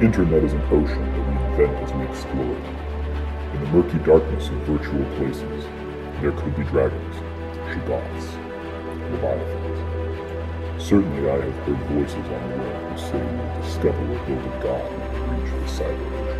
internet is an ocean that we invent as we explore it. In the murky darkness of virtual places, there could be dragons, shoggoths, leviathans. Certainly I have heard voices on the web who say we discover a god who will reach the cyber ocean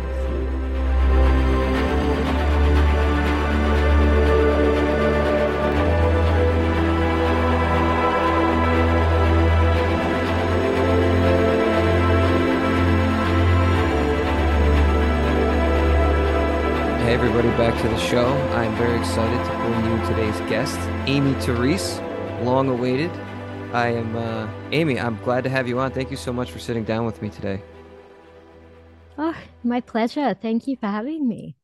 everybody, back to the show. I'm very excited to bring you today's guest, Aimee Terese, long awaited. I am, uh, Aimee, I'm glad to have you on. Thank you so much for sitting down with me today. Oh, my pleasure. Thank you for having me.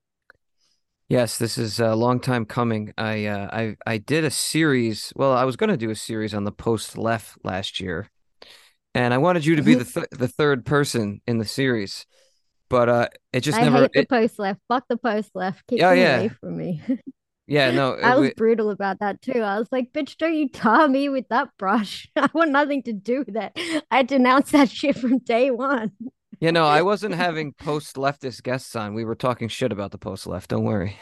Yes, this is a long time coming. I, uh, I, I did a series. Well, I was going to do a series on the post left last year, and I wanted you to be the th- the third person in the series, but uh, it just I never. hate the post left. Fuck the post left. Keep them yeah. away from me. yeah, no, I was we- brutal about that too. I was like, bitch, don't you tar me with that brush. I want nothing to do with that. I denounced that shit from day one. you know, I wasn't having post leftist guests on. We were talking shit about the post left. Don't worry.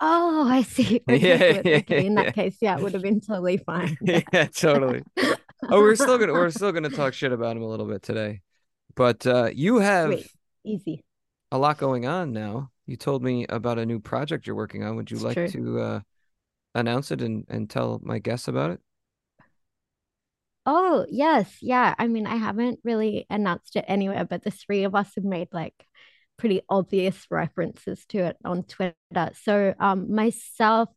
Oh, I see. Okay, Yeah, yeah, okay, in that yeah. case, yeah, it would have been totally fine. yeah, totally. Oh, we're still gonna we're still gonna talk shit about him a little bit today, but uh, you have Sweet. Easy. a lot going on now. You told me about a new project you're working on. Would you It's like true. to uh, announce it and and tell my guests about it? Oh, yes. Yeah. I mean, I haven't really announced it anywhere, but the three of us have made like pretty obvious references to it on Twitter. So, um, myself,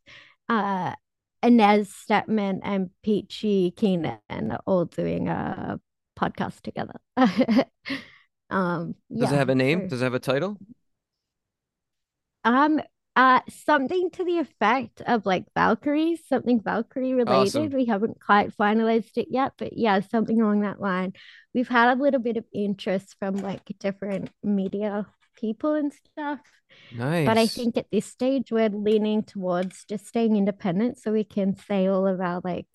uh, Inez Stepman and Peachy Keenan are all doing a podcast together. Um, Does it have a name? so- Does it have a title? Um, uh, something to the effect of like Valkyries, something Valkyrie related. Awesome. We haven't quite finalized it yet, but yeah, something along that line. We've had a little bit of interest from like different media people and stuff, Nice. but I think at this stage we're leaning towards just staying independent so we can say all of our like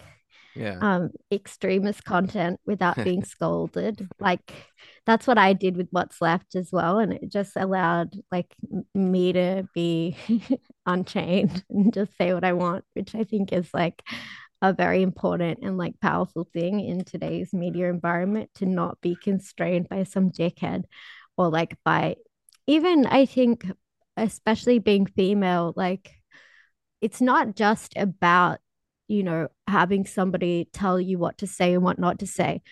yeah. um extremist content without being scolded like that's what i did with what's left as well and it just allowed like me to be unchained and just say what i want which i think is like a very important and like powerful thing in today's media environment to not be constrained by some dickhead or like by even i think especially being female like it's not just about you know, having somebody tell you what to say and what not to say.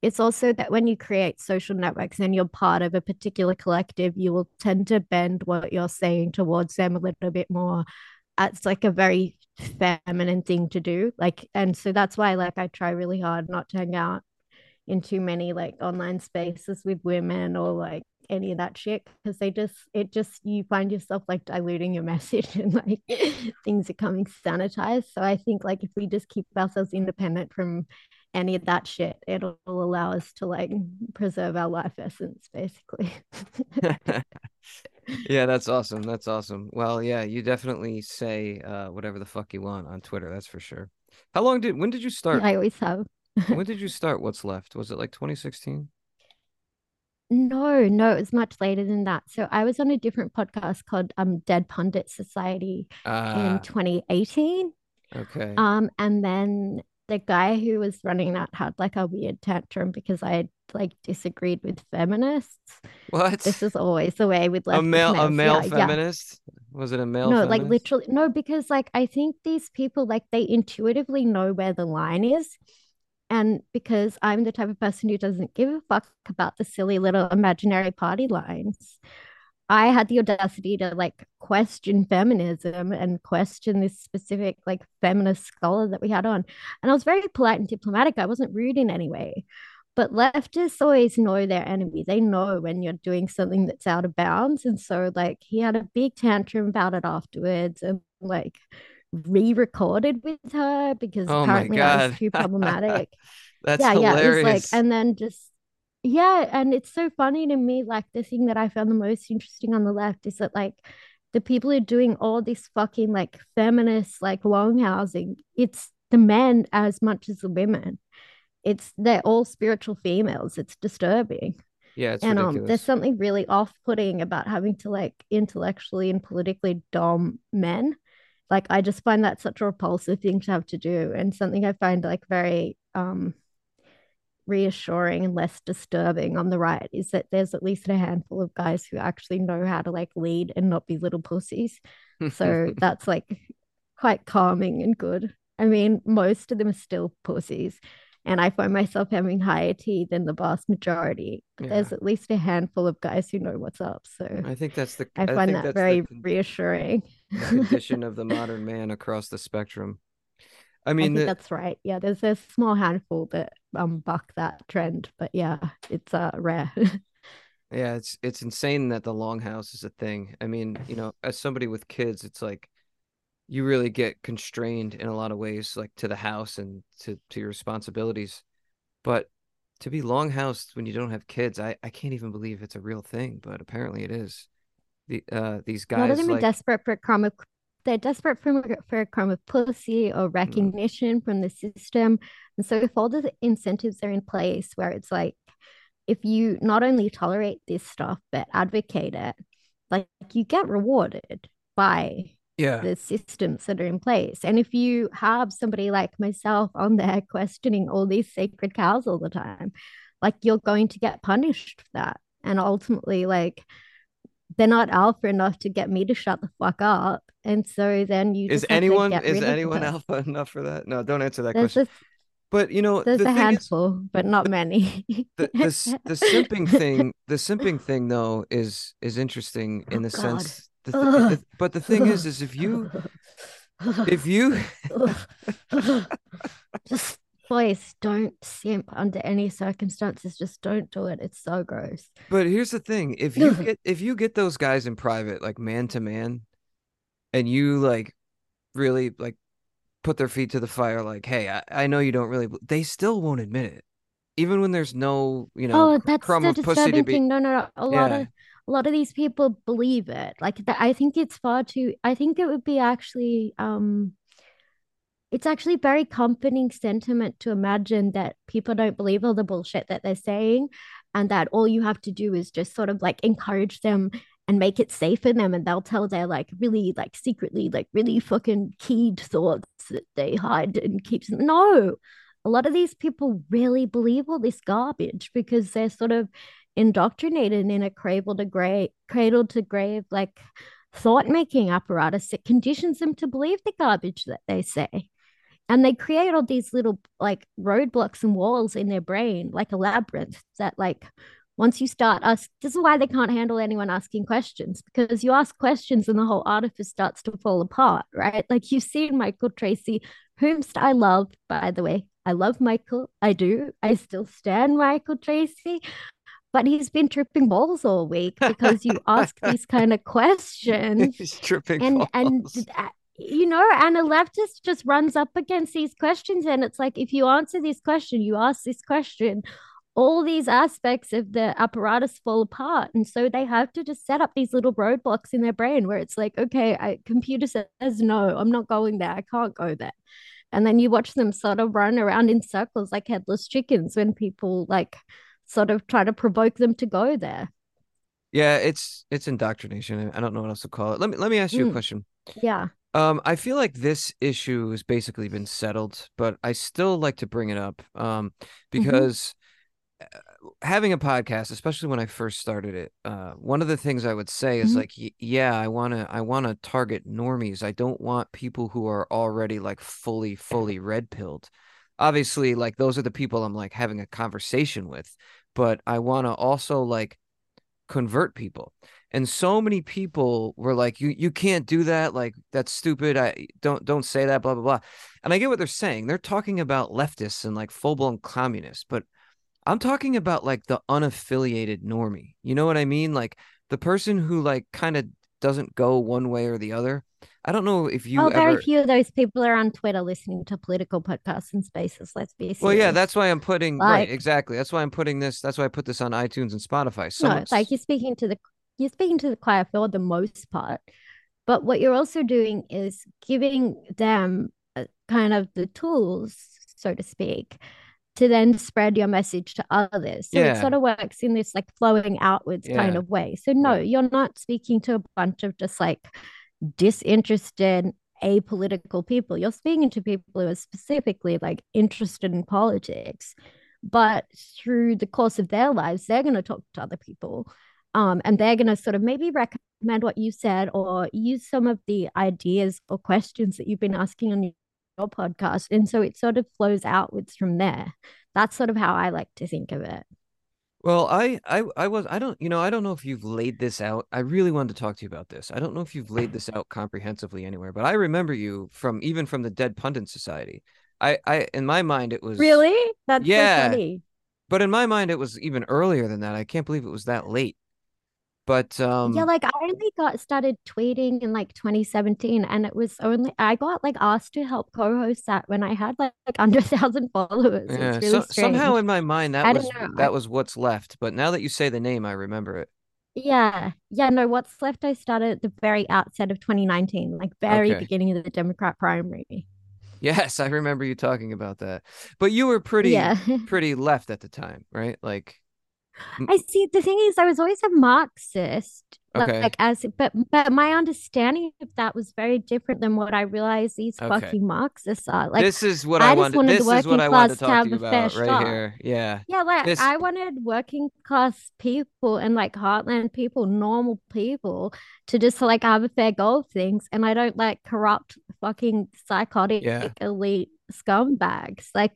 It's also that when you create social networks and you're part of a particular collective, you will tend to bend what you're saying towards them a little bit more. It's like a very feminine thing to do. Like, and so that's why, like, I try really hard not to hang out in too many like online spaces with women or like any of that shit because they just it just you find yourself like diluting your message and like things are coming sanitized so i think like if we just keep ourselves independent from any of that shit it'll allow us to like preserve our life essence basically yeah, that's awesome. That's awesome. Well, yeah, you definitely say uh, whatever the fuck you want on Twitter. That's for sure. How long did when did you start? i always have when did you start What's Left? Was it like 2016? No no it was much later than that so i was on a different podcast called um dead pundit society in Ah, 2018 okay. Um, and then the guy who was running that had like a weird tantrum because I had like disagreed with feminists. What? This is always the way with a male a male Yeah, yeah. feminist? Was it a male No, like literally, no, because like I think these people like they intuitively know where the line is. And because I'm the type of person who doesn't give a fuck about the silly little imaginary party lines, I had the audacity to like question feminism and question this specific like feminist scholar that we had on. And I was very polite and diplomatic. I wasn't rude in any way. But leftists always know their enemy. They know when you're doing something that's out of bounds. And so like he had a big tantrum about it afterwards and like re-recorded with her because Oh apparently that was too problematic That's yeah, yeah. It was like, and then just, yeah. And it's so funny to me. Like, the thing that I found the most interesting on the left is that, like, the people who are doing all this fucking, like, feminist, like, long housing, it's the men as much as the women. It's, they're all spiritual females. It's disturbing. Yeah, it's and um, ridiculous. there's something really off-putting about having to like intellectually and politically dom men. Like I just find that such a repulsive thing to have to do, and something I find like very um reassuring and less disturbing on the right is that there's at least a handful of guys who actually know how to like lead and not be little pussies. So that's like quite calming and good. I mean, most of them are still pussies. And I find myself having higher T than the vast majority. But Yeah. there's at least a handful of guys who know what's up. So I think that's the I find think that very con- reassuring. the condition of the modern man across the spectrum. I I mean, think the, that's right. Yeah, there's a small handful that um buck that trend, but yeah, it's uh rare. Yeah, it's it's insane that the longhouse is a thing. I mean, you know, as somebody with kids, it's like you really get constrained in a lot of ways, like to the house and to to your responsibilities. But to be longhoused when you don't have kids, I I can't even believe it's a real thing, but apparently it is. The uh these a lot of guys are like desperate for a crumb of they're desperate for, for a crumb of pussy or recognition from the system. And so if all the incentives are in place where it's like if you not only tolerate this stuff but advocate it, like you get rewarded by yeah, the systems that are in place. And if you have somebody like myself on there questioning all these sacred cows all the time, like you're going to get punished for that. And ultimately, like they're not alpha enough to get me to shut the fuck up. And so then you is anyone is anyone alpha enough for that? No, don't answer that There's question. But you know, there's the a thing is, handful, but not many. the the the simping thing the simping thing though is is interesting in oh the Oh, God. sense the th- but the thing is is if you if you just please don't simp under any circumstances. Just don't do it. It's so gross. but here's the thing if you get if you get those guys in private like man to man and you like really like put their feet to the fire like hey I, I know you don't really they still won't admit it even when there's no you know Oh, that's crumb the of pussy to be thing. No, no, no. A lot of a lot of these people believe it. Like I think it's far too. I think it would be actually um it's actually very comforting sentiment to imagine that people don't believe all the bullshit that they're saying and that all you have to do is just sort of like encourage them and make it safe for them and they'll tell their like really like secretly like really fucking keyed thoughts that they hide and them no a lot of these people really believe all this garbage because they're sort of indoctrinated in a cradle to grave cradle to grave like thought making apparatus that conditions them to believe the garbage that they say. And they create all these little like roadblocks and walls in their brain like a labyrinth that like once you start us this is why they can't handle anyone asking questions because you ask questions and the whole artifice starts to fall apart right? Like you've seen michael tracey whomst i love by the way. I love michael. I do. I still stand michael tracey but he's been tripping balls all week because you ask these kind of questions. He's tripping and and balls. uh, you know and a leftist just runs up against these questions and it's like if you answer this question you ask this question all these aspects of the apparatus fall apart. And so they have to just set up these little roadblocks in their brain where it's like okay I, computer says no i'm not going there i can't go there. And then you watch them sort of run around in circles like headless chickens when people like sort of try to provoke them to go there Yeah, it's it's indoctrination. I don't know what else to call it. Let me let me ask you a Mm. question. yeah Um, I feel like this issue has basically been settled, but I still like to bring it up. Um, because uh, having a podcast, especially when I first started it, uh, one of the things I would say is Mhm. like, yeah, I wanna I wanna target normies. I don't want people who are already like fully fully red pilled. Obviously, like those are the people I'm like having a conversation with, but I want to also like convert people. And so many people were like, "You you can't do that. Like that's stupid. I don't don't say that. Blah blah blah." And I get what they're saying. They're talking about leftists and like full blown communists, but I'm talking about like the unaffiliated normie. You know what I mean? Like the person who like kind of doesn't go one way or the other. I don't know if you oh, very ever. few of those people are on Twitter listening to political podcasts and spaces. Let's be serious. Well, yeah, that's why I'm putting right exactly. That's why I'm putting this. That's why I put this on iTunes and Spotify. no, Someone, it's like you're speaking to the you're speaking to the choir for the most part, but what you're also doing is giving them uh, kind of the tools, so to speak, to then spread your message to others. So Yeah. it sort of works in this like flowing outwards kind of way. So no, Yeah. you're not speaking to a bunch of just like disinterested, apolitical people. You're speaking to people who are specifically like interested in politics. But through the course of their lives, they're going to talk to other people. Um, and they're going to sort of maybe recommend what you said or use some of the ideas or questions that you've been asking on your podcast. And so it sort of flows outwards from there. That's sort of how I like to think of it. Well, I, I, I was, I don't, you know, I don't know if you've laid this out. I really wanted to talk to you about this. I don't know if you've laid this out comprehensively anywhere, but I remember you from even from the Dead Pundit Society. I, I, in my mind, it was Really? That's Yeah. so but in my mind, it was even earlier than that. I can't believe it was that late. But um, yeah, like I only got started tweeting in like 2017, and it was only I got like asked to help co-host that when I had like, like under a thousand followers. yeah, It's really so, somehow in my mind that I was that was what's left. But now that you say the name, I remember it. Yeah, yeah, no, what's left I started at the very outset of 2019, like very Okay. beginning of the Democrat primary. Yes, I remember you talking about that. But you were pretty Yeah. pretty left at the time, right? Like I see. The thing is, I was always a Marxist, like, Okay. like as but but my understanding of that was very different than what I realized these Okay. fucking Marxists are. Like, this is what I I, just wanted. wanted This is what working I wanted to class to have to you about right start. here. Yeah. yeah, like This I wanted working class people and like heartland people, normal people, to just like have a fair go of things, and I don't like corrupt, fucking psychotic Yeah. elite scumbags. Like,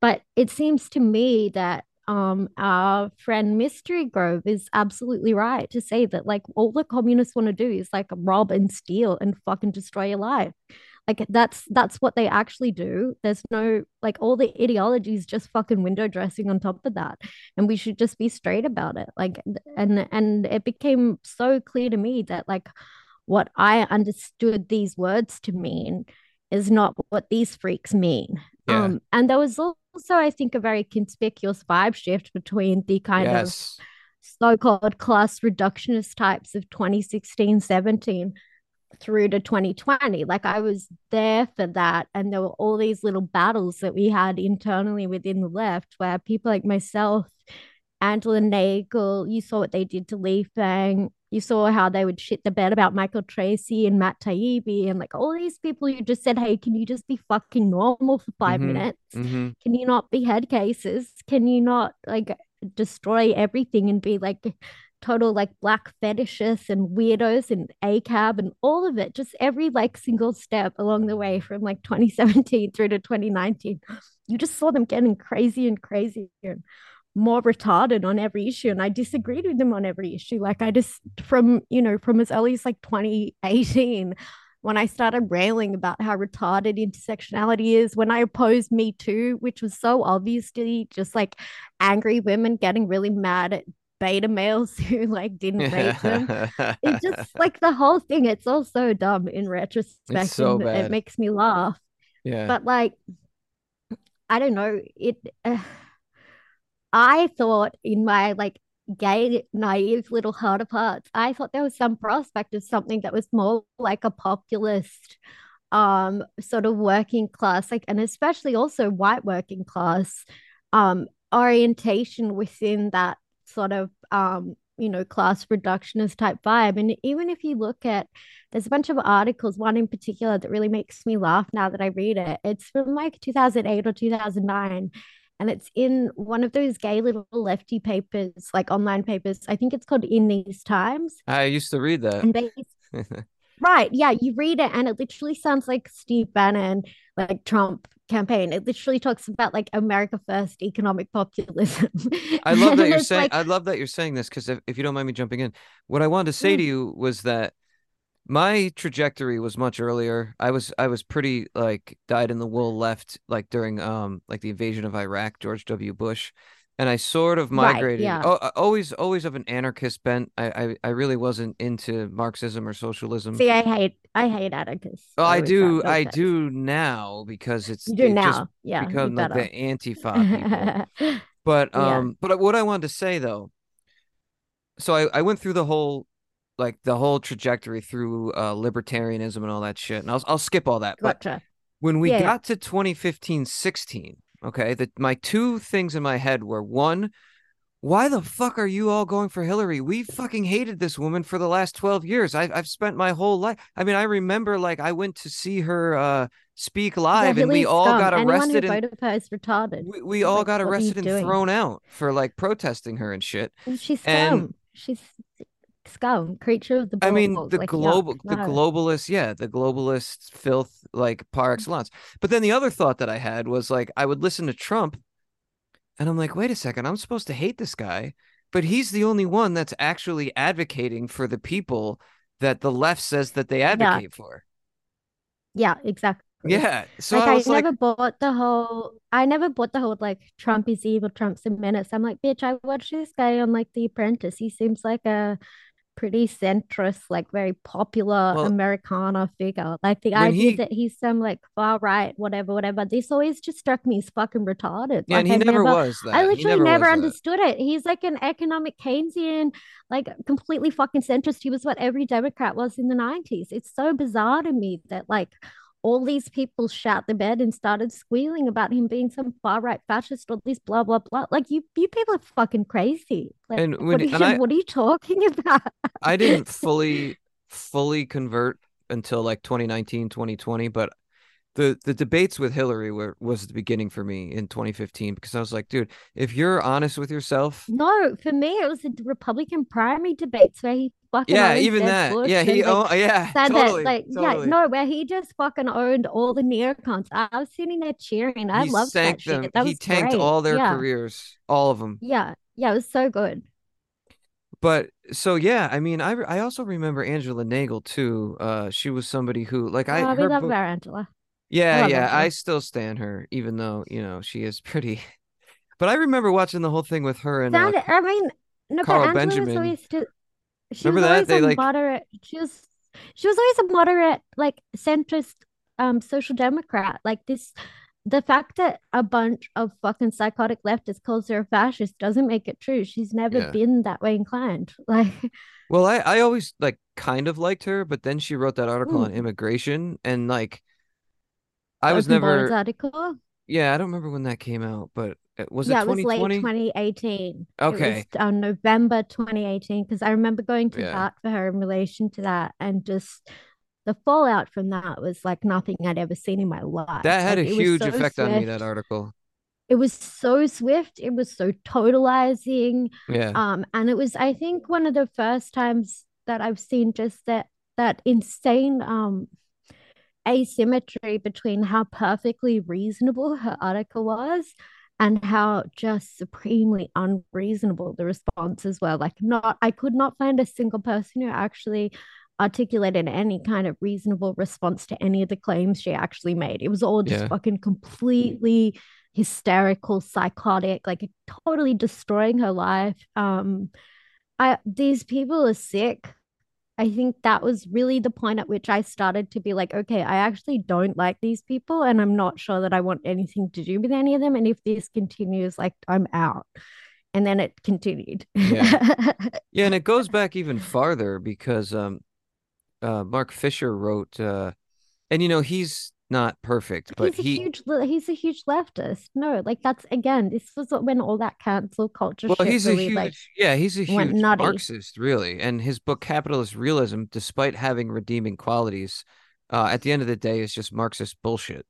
but it seems to me that um our friend Mystery Grove is absolutely right to say that like all the communists want to do is like rob and steal and fucking destroy your life. Like that's that's what they actually do. There's no like all the ideology is just fucking window dressing on top of that. And we should just be straight about it. Like and and it became so clear to me that like what I understood these words to mean is not what these freaks mean. Yeah. Um, and there was also, I think, a very conspicuous vibe shift between the kind of so-called class reductionist types of 2016 17 through to 2020 like i was there for that and there were all these little battles that we had internally within the left where people like myself angela nagle you saw what they did to lee fang you saw how they would shit the bed about michael tracey and matt taibbi and like all these people you just said hey can you just be fucking normal for 5 Mhm. minutes hmm can you not be head cases? Can you not like destroy everything and be like total like black fetishists and weirdos and ACAB and all of it? Just every like single step along the way from like 2017 through to 2019. You just saw them getting crazy and crazier and more retarded on every issue. And I disagreed with them on every issue. Like I just from, you know, from as early as like 2018 when I started railing about how retarded intersectionality is, when I opposed Me Too, which was so obviously just like angry women getting really mad at beta males who like didn't rape them. It just like the whole thing, it's all so dumb in retrospect. so bad. It makes me laugh. yeah. But like, I don't know. It. Uh, I thought in my like gay, naive little heart of hearts, I thought there was some prospect of something that was more like a populist, um, sort of working class, like, and especially also white working class, um, orientation within that sort of, um, you know, class reductionist type vibe. And even if you look at, there's a bunch of articles, one in particular that really makes me laugh now that I read it. It's from like 2008 or 2009 and it's in one of those gay little lefty papers, like online papers. I think it's called In These Times. I used to read that. And right, yeah, you read it, and it literally sounds like Steve Bannon, like Trump campaign. It literally talks about like America First economic populism. I love that you're saying. like- I love that you're saying this because if, if you don't mind me jumping in, what I wanted to say Mm. to you was that my trajectory was much earlier. I was I was pretty like died in the wool left like during um like the invasion of Iraq, George W. Bush, and I sort of Right, migrated. yeah. Oh, uh, always always of an anarchist bent. I, I I really wasn't into Marxism or socialism. See, I hate, I hate anarchists. Oh, I do, I do now because it's You do it now, yeah. become like the. Antifa people. But Yeah. um, but what I wanted to say though, so I I went through the whole like the whole trajectory through uh libertarianism and all that shit, and I'll I'll skip all that. But when we Yeah, yeah. got to 2015 16, Okay. That my two things in my head were one, why the fuck are you all going for Hillary? We fucking hated this woman for the last 12 years. I, I've spent my whole life. I mean, I remember like I went to see her uh, speak live yeah, and we all got Anyone arrested who and is retarded. we, we all Like, got what are you arrested and doing? thrown out for like protesting her and shit. And She's And- She's scum, creature of the I mean, the like, yuck, global, the no. globalist, yeah, the globalist filth, like par mm-hmm. excellence. But then the other thought that I had was like, I would listen to Trump, and I'm like, wait a second, I'm supposed to hate this guy, but he's the only one that's actually advocating for the people that the left says that they advocate for. Yeah, exactly. Yeah. So like I I, like, never bought the whole I never bought the whole like Trump is evil, Trump's a menace. I'm like, bitch, I watched this guy on like The Apprentice. He seems like a pretty centrist, like very popular Well, Americana figure. Like the idea he- that he's some like far right, whatever, whatever. This always just struck me as fucking retarded. yeah, Like he I never, never was that. I literally never, that. understood it. He's like an economic Keynesian, like completely fucking centrist. He was what every Democrat was in the 90s. It's so bizarre to me that like all these people shat the bed and started squealing about him being some far right fascist or this blah blah blah. Like you you people are fucking crazy. Like And when- what, are you, I- what are you talking about? I didn't fully fully convert until like 2019 2020 but the the debates with Hillary were was the beginning for me in 2015 because I was like dude if you're honest with yourself No, for me it was the Republican primary debates where he fucking yeah even that. Bush yeah he oh yeah said totally that like totally. yeah no where he just fucking owned all the neocons. I was sitting there cheering. I he loved that them shit. that he tanked great. all their yeah. careers all of them yeah yeah it was so good. But so yeah I mean I I also remember Angela Nagle too uh she was somebody who like I oh, we her love book- angela Yeah, love yeah, I still stand her, even though you know she is pretty. But I remember watching the whole thing with her and uh, i mean no Carl but Benjamin. was always she Remember was that? always They, a like- moderate she was she was always a moderate like centrist um social democrat like this the fact that a bunch of fucking psychotic leftists calls her a fascist doesn't make it true she's never Yeah. been that way inclined like well, I I always like kind of liked her, but then she wrote that article on Mm. immigration, and like I was never. article Yeah, I don't remember when that came out, but was yeah, it it was late 2020? 2018. It Okay. was uh, November 2018 because I remember going to Yeah. bat for her in relation to that, and just the fallout from that was like nothing I'd ever seen in my life. That had a Like, it was huge so effect on me. That swift. article. It was so swift. It was so totalizing. Yeah, Um, and it was, I think, one of the first times that I've seen just that that insane um asymmetry between how perfectly reasonable her article was and how just supremely unreasonable the responses were. Like, not, I could not find a single person who actually articulated any kind of reasonable response to any of the claims she actually made. It was all just Yeah. fucking completely hysterical, psychotic, like totally destroying her life. Um, I these people are sick. I think that was really the point at which I started to be like, okay, I actually don't like these people, and I'm not sure that I want anything to do with any of them. And if this continues, like, I'm out. And then it continued. Yeah. yeah, and it goes back even farther because um, uh, Mark Fisher wrote, uh, and you know he's not perfect, but he's a he huge he's a huge leftist. No, like that's again, this was when all that cancel culture Well, shit he's a huge, like yeah, he's a huge nutty. Marxist, really. And his book Capitalist Realism, despite having redeeming qualities, uh, at the end of the day, is just Marxist bullshit.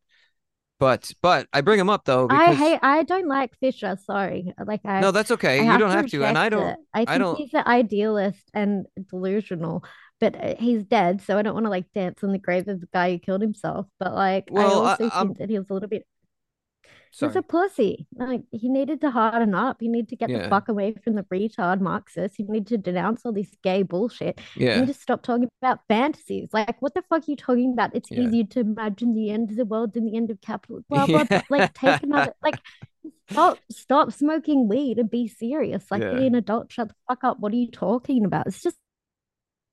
But but I bring him up though I hate I don't like Fisher, sorry. Like I no, that's okay. I you have don't to have to, and I don't. it. I think don't- he's an idealist and delusional, but uh, he's dead, so I don't want to like dance on the grave of the guy who killed himself. But like, Well, I- I also I'm- think that he was a little bit. Sorry. He's a pussy. Like he needed to harden up. He needed to get Yeah. the fuck away from the retard Marxists. He needed to denounce all this gay bullshit. Yeah, And just stop talking about fantasies. Like, what the fuck are you talking about? It's Yeah. easier to imagine the end of the world than the end of capitalism. Blah blah. Like, take another. Like, stop, stop smoking weed and be serious. Like, Yeah. be an adult. Shut the fuck up. What are you talking about? It's just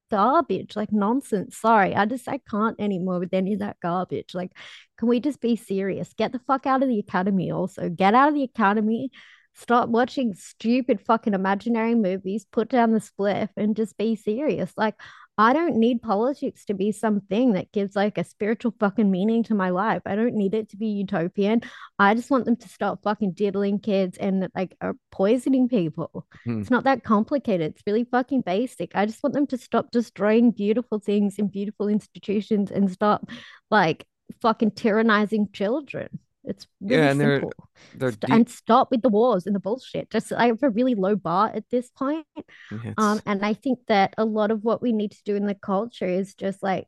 garbage. Like nonsense. Sorry, I just I can't anymore with any of that garbage. Like, can we just be serious? Get the fuck out of the academy. Also, get out of the academy. Stop watching stupid fucking imaginary movies. Put down the spliff and just be serious. Like, I don't need politics to be something that gives like a spiritual fucking meaning to my life. I don't need it to be utopian. I just want them to stop fucking diddling kids and like are poisoning people. Hmm. It's not that complicated. It's really fucking basic. I just want them to stop destroying beautiful things in beautiful institutions and stop like fucking tyrannizing children. It's really Yeah, and they're- simple. They're St- deep. and stop with the wars and the bullshit. Just I have a really low bar at this point. It's- Um, and I think that a lot of what we need to do in the culture is just like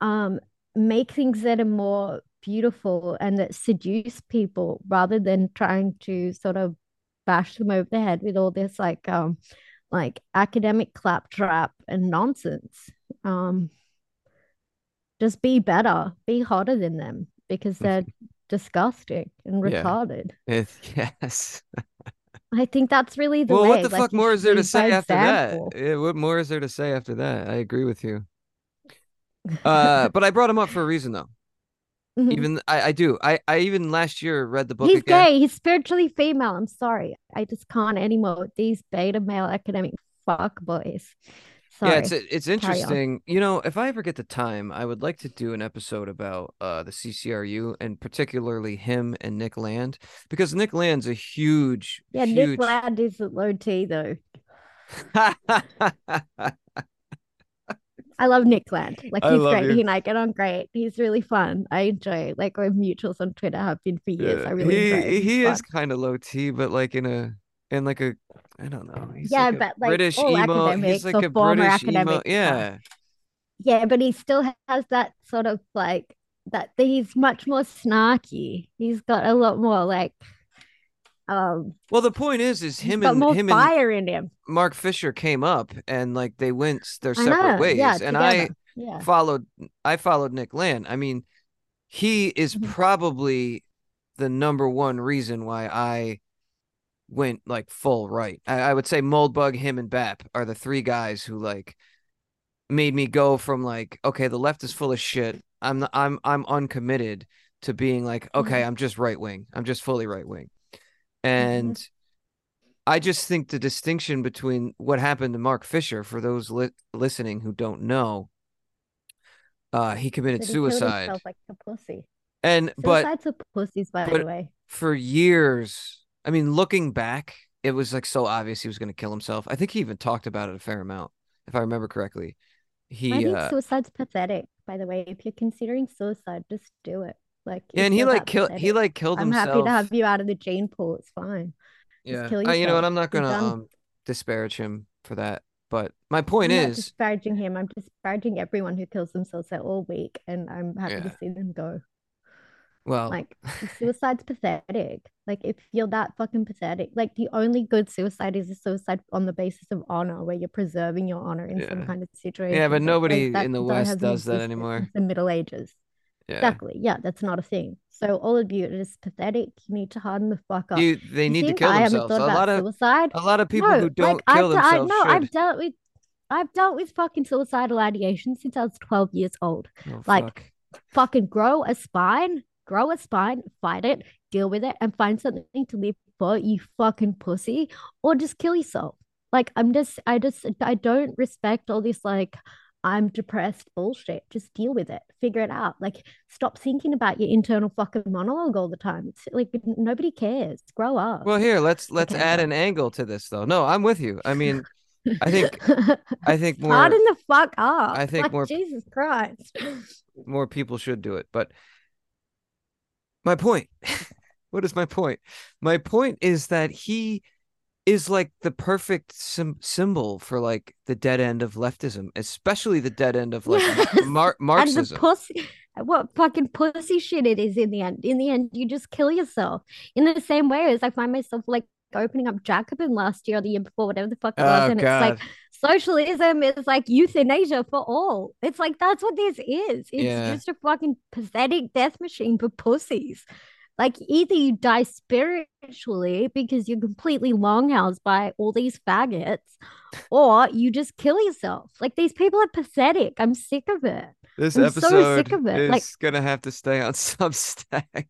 um make things that are more beautiful and that seduce people rather than trying to sort of bash them over the head with all this like um like academic claptrap and nonsense. Um just be better, be hotter than them because they're disgusting and Yeah. retarded. it- yes. I think that's really the well, way. what the like, fuck more is there to say after example. that? Yeah, what more is there to say after that? I agree with you. Uh, but I brought him up for a reason though. Mhm. Even I, I do. I, I even last year read the book He's again. gay. He's spiritually female. I'm sorry. I just can't anymore with these beta male academic fuck boys. Sorry. Yeah, it's it's interesting. You know, if I ever get the time, I would like to do an episode about uh the CCRU and particularly him and Nick Land because Nick Land's a huge, yeah, huge. Nick Land is at low T though. I love Nick Land. Like he's great. you. He and I get on great. He's really fun. I enjoy. Like we're mutuals on Twitter. Have been for years. I really he enjoy. It. He is kind of low T, but like in a in like a I don't know. He's Yeah, like a but, like, British all emo. He's like a former British emo. academics are- Yeah, Yeah, but he still has that sort of like that. He's much more snarky. He's got a lot more like um. Well, the point is, is him and him and fire in him. Mark Fisher came up and like they went their separate know. ways, Yeah, and I. Yeah. followed. I followed Nick Land. I mean, he is Mhm. probably the number one reason why I went like full right. I, I would say Moldbug, him, and Bap are the three guys who like made me go from like, okay, the left is full of shit. I'm not, I'm I'm uncommitted to being like, okay, I'm just right wing. I'm just fully right wing. And I just think the distinction between what happened to Mark Fisher, for those li- listening who don't know, uh, he committed he suicide, like a pussy. and but Suicides are pussies, by but- the way. for years, I mean, looking back, it was like so obvious he was going to kill himself. I think he even talked about it a fair amount, if I remember correctly. He, I think uh, suicide's pathetic. By the way, if you're considering suicide, just do it. Like, yeah, and he like killed, he like killed I'm himself. happy to have you out of the gene pool. It's fine. yeah, Uh, you know what? I'm not gonna um disparage him for that, but my point I'm not is, disparaging him. I'm disparaging everyone who kills themselves. They're all weak, and I'm happy Yeah. to see them go. Well, Like, suicide's pathetic. Like, if you're that fucking pathetic, like the only good suicide is a suicide on the basis of honor, where you're preserving your honor in some kind of situation. yeah, but Like, nobody that- in the West does that anymore. the Middle Ages. Yeah, Exactly. Yeah, that's not a thing. So all of you, it is pathetic. You need to harden the fuck up. you they You need to kill I themselves. A lot of suicide. a lot of people no, who don't like kill I've, I, themselves no, should. I've dealt with, I've dealt with fucking suicidal ideation since I was 12 years old. Oh, like, fuck. Fucking grow a spine, grow a spine, fight it, deal with it, and find something to live for, you fucking pussy, or just kill yourself. Like, I'm just, I just, I don't respect all this, like, I'm depressed bullshit. Just deal with it, figure it out. Like, stop thinking about your internal fucking monologue all the time. It's like nobody cares. Grow up. Well, here let's let's Okay, add an angle to this though. No, I'm with you. I mean, I think I think more Harden the fuck up. I think Like, more- Jesus Christ. more people should do it. But my point, what is my point? My point is that he is like the perfect sim- symbol for like the dead end of leftism, especially the dead end of like Yes. Mar- And the Marxism. pussy, what fucking pussy shit it is in the end. In the end, you just kill yourself. In the same way as I find myself like opening up Jacobin last year or the year before, whatever the fuck it was, Oh and God. it's like socialism is like euthanasia for all. It's like that's what this is. It's Yeah. just a fucking pathetic death machine for pussies. Like either you die spiritually because you're completely longhoused by all these faggots, or you just kill yourself. Like these people are pathetic. I'm sick of it. This I'm so episode sick of it, is like- gonna have to stay on Substack.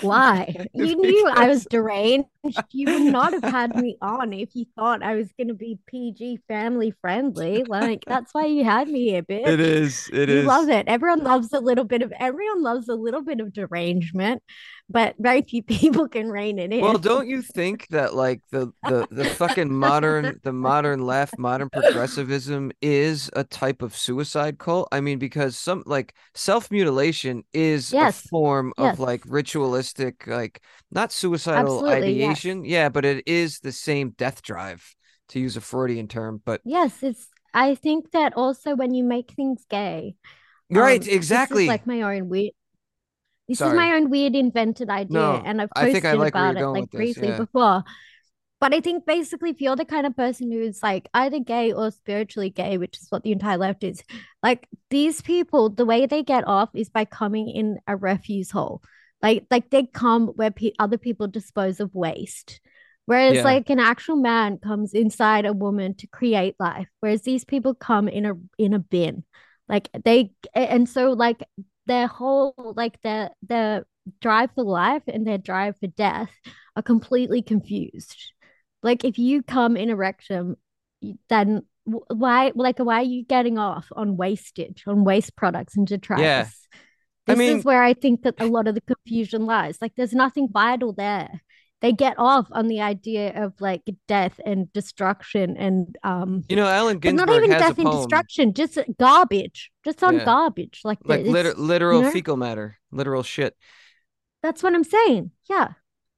Why? You knew I was deranged. You would not have had me on if you thought I was going to be PG family friendly. Like that's why you had me here, bitch. It is. It you is. love it. Everyone loves a little bit of everyone loves a little bit of derangement, but very few people can rein it in. Well, don't you think that like the the the fucking modern the modern left, modern progressivism is a type of suicide cult? I mean, because some like self-mutilation is Yes. a form of like ritualistic, like not suicidal Absolutely, yes. ideation. Yeah, but it is the same death drive, to use a Freudian term. But Yes, it's I think that also when you make things gay, right, um, exactly. like my own weird this Sorry. is my own weird invented idea, No, and I've I posted think I like about it like this, briefly yeah. before. But I think basically, if you're the kind of person who's like either gay or spiritually gay, which is what the entire left is, like these people, the way they get off is by coming in a refuse hole. Like, like they come where pe other people dispose of waste. Whereas, Yeah. like an actual man comes inside a woman to create life, whereas these people come in a in a bin. Like they, and so like their whole like their their drive for life and their drive for death are completely confused. Like if you come in a rectum, then why like why are you getting off on wastage, on waste products and detritus? Yeah. I This mean- is where I think that a lot of the confusion lies. Like there's nothing vital there. They get off on the idea of like death and destruction and um You know, Allen Ginsberg not even death and destruction, just garbage, just on Yeah. garbage. Like, like liter- literal you know? fecal matter, literal shit. That's what I'm saying. Yeah.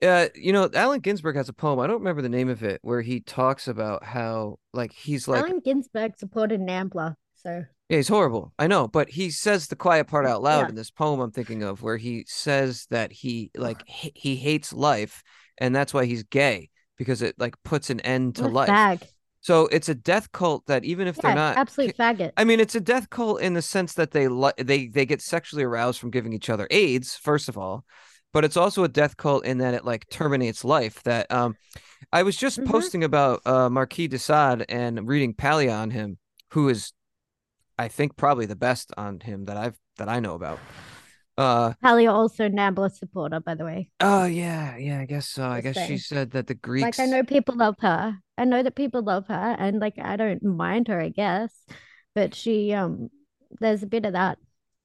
Uh, you know, Allen Ginsberg has a poem. I don't remember the name of it, where he talks about how, like, he's like, Allen Ginsberg supported Nambla. So yeah, he's horrible. I know, but he says the quiet part out loud Yeah. in this poem I'm thinking of, where he says that he like h- he hates life, and that's why he's gay because it like puts an end to life. fag. So it's a death cult that even if Yeah, they're not absolute faggot. I mean, it's a death cult in the sense that they li- they they get sexually aroused from giving each other AIDS, first of all, but it's also a death cult in that it like terminates life. That um, I was just Mhm. posting about uh Marquis de Sade and reading Paglia on him, who is, I think, probably the best on him that I've that I know about. Uh Paglia also Nambla supporter, by the way. oh yeah yeah I guess so. I Just guess she said that the Greeks. Like I know people love her. I know that people love her, and like I don't mind her, I guess. But she um, there's a bit of that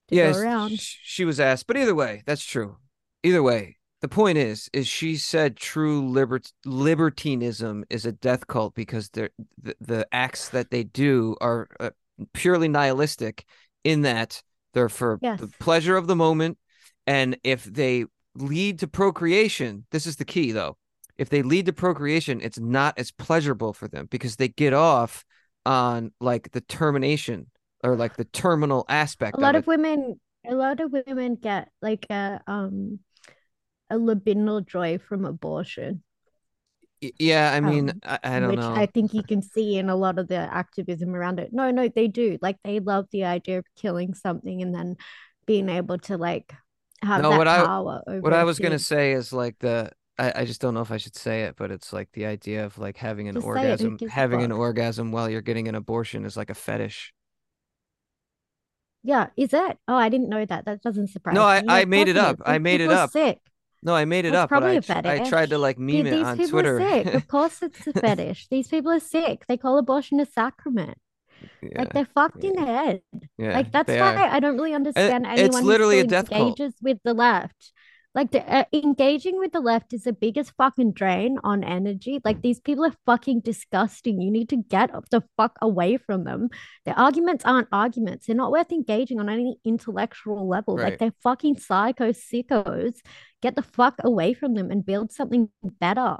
to Yes, go around. sh- she was asked, but either way, that's true. Either way, the point is, is she said true libert libertinism is a death cult because the, the acts that they do are uh, purely nihilistic in that they're for Yes. the pleasure of the moment, and if they lead to procreation, this is the key though. If they lead to procreation, it's not as pleasurable for them because they get off on like the termination or like the terminal aspect A lot of of women, a lot of women get like a um, a libidinal joy from abortion. Yeah, I mean, um, I, I don't which know. I think you can see in a lot of the activism around it. No, no, they do. Like they love the idea of killing something and then being able to like have No, that what I- power over What I was gonna say is like the I, I just don't know if I should say it, but it's like the idea of like having an Just say it, who orgasm, having an orgasm while you're getting an abortion is like a fetish. Yeah, is it? Oh, I didn't know that. That doesn't surprise me. No, I- I made it up. I made it up. Sick. No, I made it That's up, but probably I a tr- I tried to fetish. like Dude, meme it these on people Twitter. are sick. Of course, it's a fetish. These people are sick. They call abortion a sacrament. Yeah, Like they're fucked in the head. yeah, Like that's why are. I don't really understand it's anyone who literally a still death cult. with the left. Like the, uh, engaging with the left is the biggest fucking drain on energy. Like these people are fucking disgusting. You need to get the fuck away from them. Their arguments aren't arguments. They're not worth engaging on any intellectual level. Right. Like they're fucking psycho sickos. Get the fuck away from them and build something better.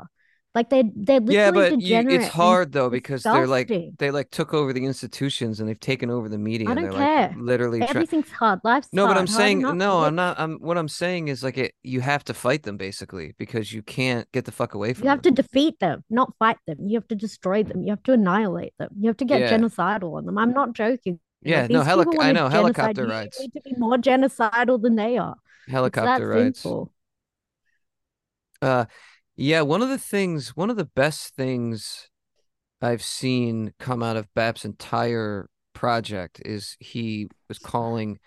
Like they're literally Yeah, but you, it's hard though because they're like they like took over the institutions and they've taken over the media I and don't they're like care. literally. Everything's hard. Life's No, hard. but I'm Hard saying no, I'm not. I'm what I'm saying is like it. You have to fight them basically because you can't get the fuck away from You have them. to defeat them, not fight them. You have to destroy them. You have to annihilate them. You have to get Yeah. genocidal on them. I'm not joking. Like, Yeah, no, these helic- I know, genocide helicopter you. You rides. need to be more genocidal than they are. Helicopter rides. simple. Uh, yeah. One of the things, one of the best things I've seen come out of Bap's entire project is he was calling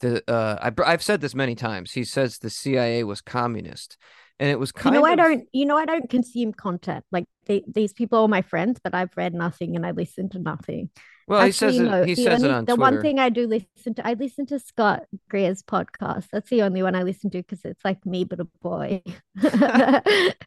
the uh I, I've said this many times. He says the CIA was communist, and it was You kind know, of I don't. You know, I don't consume content. Like they, these people are my friends, but I've read nothing and I listen to nothing. Well. he says Actually, it. no. He the says only, it on the Twitter. one thing I do listen to, I listen to Scott Greer's podcast. That's the only one I listen to because it's like me, but a boy,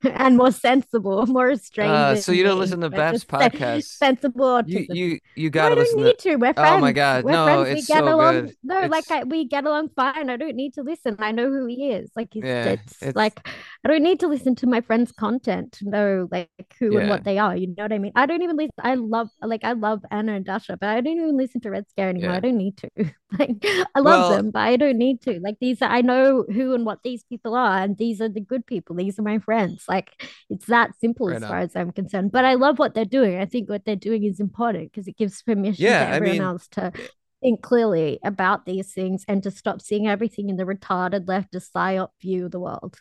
and more sensible, more restrained. Uh, so you don't me, listen to Bap's podcast. Sensible You you you No, gotta I don't listen need to. to. We're Oh my. God, We're no, friends. we it's get so along. good. No, like I, we get along fine. I don't need to listen. I know who he is. Like he's Yeah, it's, it's- like I don't need to listen to my friends' content to know like who and what they are. You know what I mean? I don't even listen. I love like I love Anna and Dasha, but I don't even listen to Red Scare anymore. Yeah. I don't need to. like I love Well- them, but I don't need to. Like these, are, I know who and what these people are, and these are the good people. These are my friends. Like it's that simple Right as on. far as I'm concerned. But I love what they're doing. I think what they're doing is important because it gives permission Yeah, to I everyone mean- else to think clearly about these things and to stop seeing everything in the retarded leftist psyop view of the world.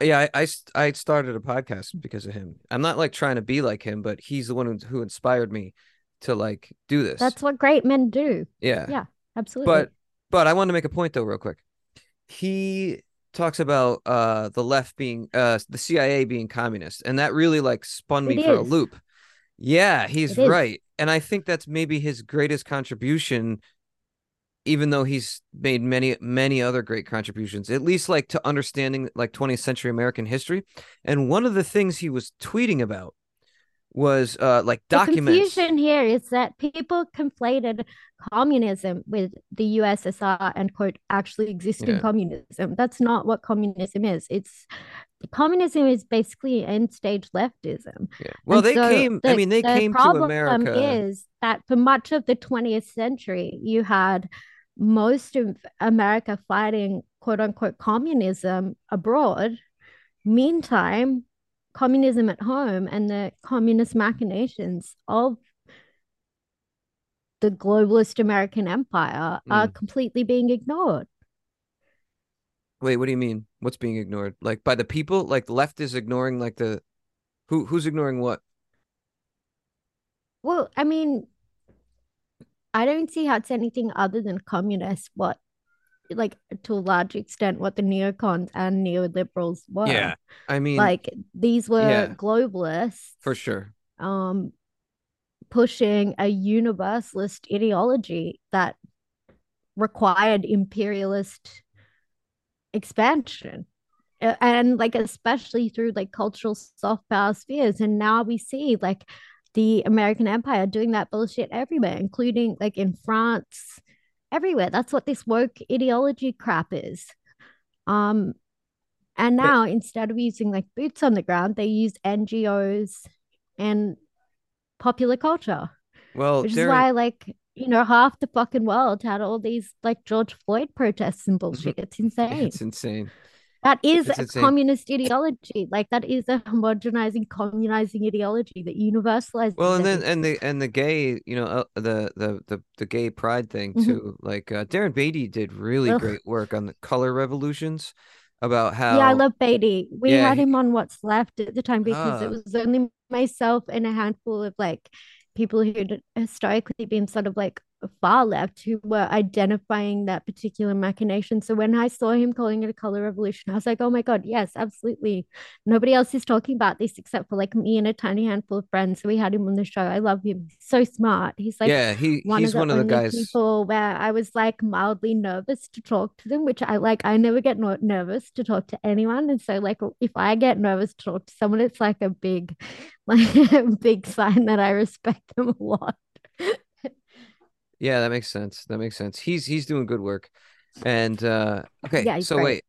Yeah, I, I I started a podcast because of him. I'm not like trying to be like him, but he's the one who, who inspired me to like do this. That's what great men do. yeah. yeah, Absolutely. But but I want to make a point though, real quick. He talks about uh the left being uh the CIA being communist, and that really like spun me It for a loop. Yeah, he's right. And I think that's maybe his greatest contribution, even though he's made many, many other great contributions, at least like to understanding like 20th century American history. And one of the things he was tweeting about was uh like the confusion here is that people conflated communism with the USSR and quote actually existing Yeah. communism. That's not what communism is. It's communism is basically end stage leftism. Yeah. Well, And they so came, I mean, they the came to problem America. Is that for much of the 20th century, you had most of America fighting quote unquote communism abroad. Meantime, communism at home and the communist machinations of the globalist American empire are Mm. completely being ignored. Wait, what do you mean? What's being ignored? Like by the people? Like the left is ignoring like the who who's ignoring what? Well, I mean, I don't see how it's anything other than communist, what, like, to a large extent, what the neocons and neoliberals were. Yeah. I mean, Like, these were Yeah. globalists, for sure. um, pushing a universalist ideology that required imperialist expansion. And like especially through like cultural soft power spheres. And now we see like the American Empire doing that bullshit everywhere, including like in France, everywhere. That's what this woke ideology crap is. Um, and But- now instead of using like boots on the ground, they use NGOs and popular culture, Well, which is why like you know half the fucking world had all these like George Floyd protests and bullshit. It's insane. it's insane. That is It's a insane. communist ideology. Like that is a homogenizing, communizing ideology that universalizes. Well, and then and the and the gay, you know, uh, the the the the gay pride thing Mhm. too. Like uh, Darren Beatty did really Ugh. great work on the color revolutions about how yeah, I love Beatty. We Yeah, had him on What's Left at the time because it Ah. was only myself and a handful of like people who'd historically been sort of like far left who were identifying that particular machination. So when I saw him calling it a color revolution, I was like, oh my God, yes, absolutely. Nobody else is talking about this except for like me and a tiny handful of friends. So we had him on the show. I love him. He's so smart. He's like yeah, he one he's of one of the guys. people where I was like mildly nervous to talk to them, which I like. I never get nervous to talk to anyone, and so like if I get nervous to talk to someone, it's like a big, like a big sign that I respect them a lot. Yeah, that makes sense. That makes sense. He's he's doing good work. And uh okay, Yeah, so great. wait.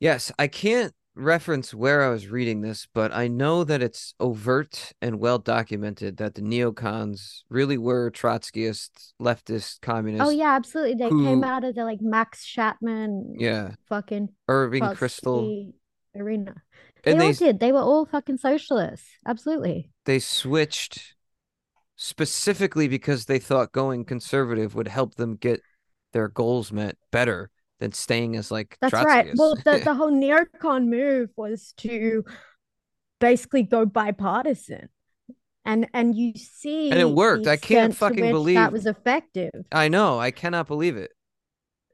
Yes, I can't reference where I was reading this, but I know that it's overt and well documented that the neocons really were Trotskyist, leftist, communist. Oh yeah, absolutely. They came out of the like Max Shachtman, Yeah, fucking Irving Kristol. Arena. They And all they did. They were all fucking socialists. Absolutely. they switched specifically because they thought going conservative would help them get their goals met better than staying as like That's right. Well, the, the whole neocon move was to basically go bipartisan. And and you see And it worked. I can't fucking believe- that was effective. I know. I cannot believe it.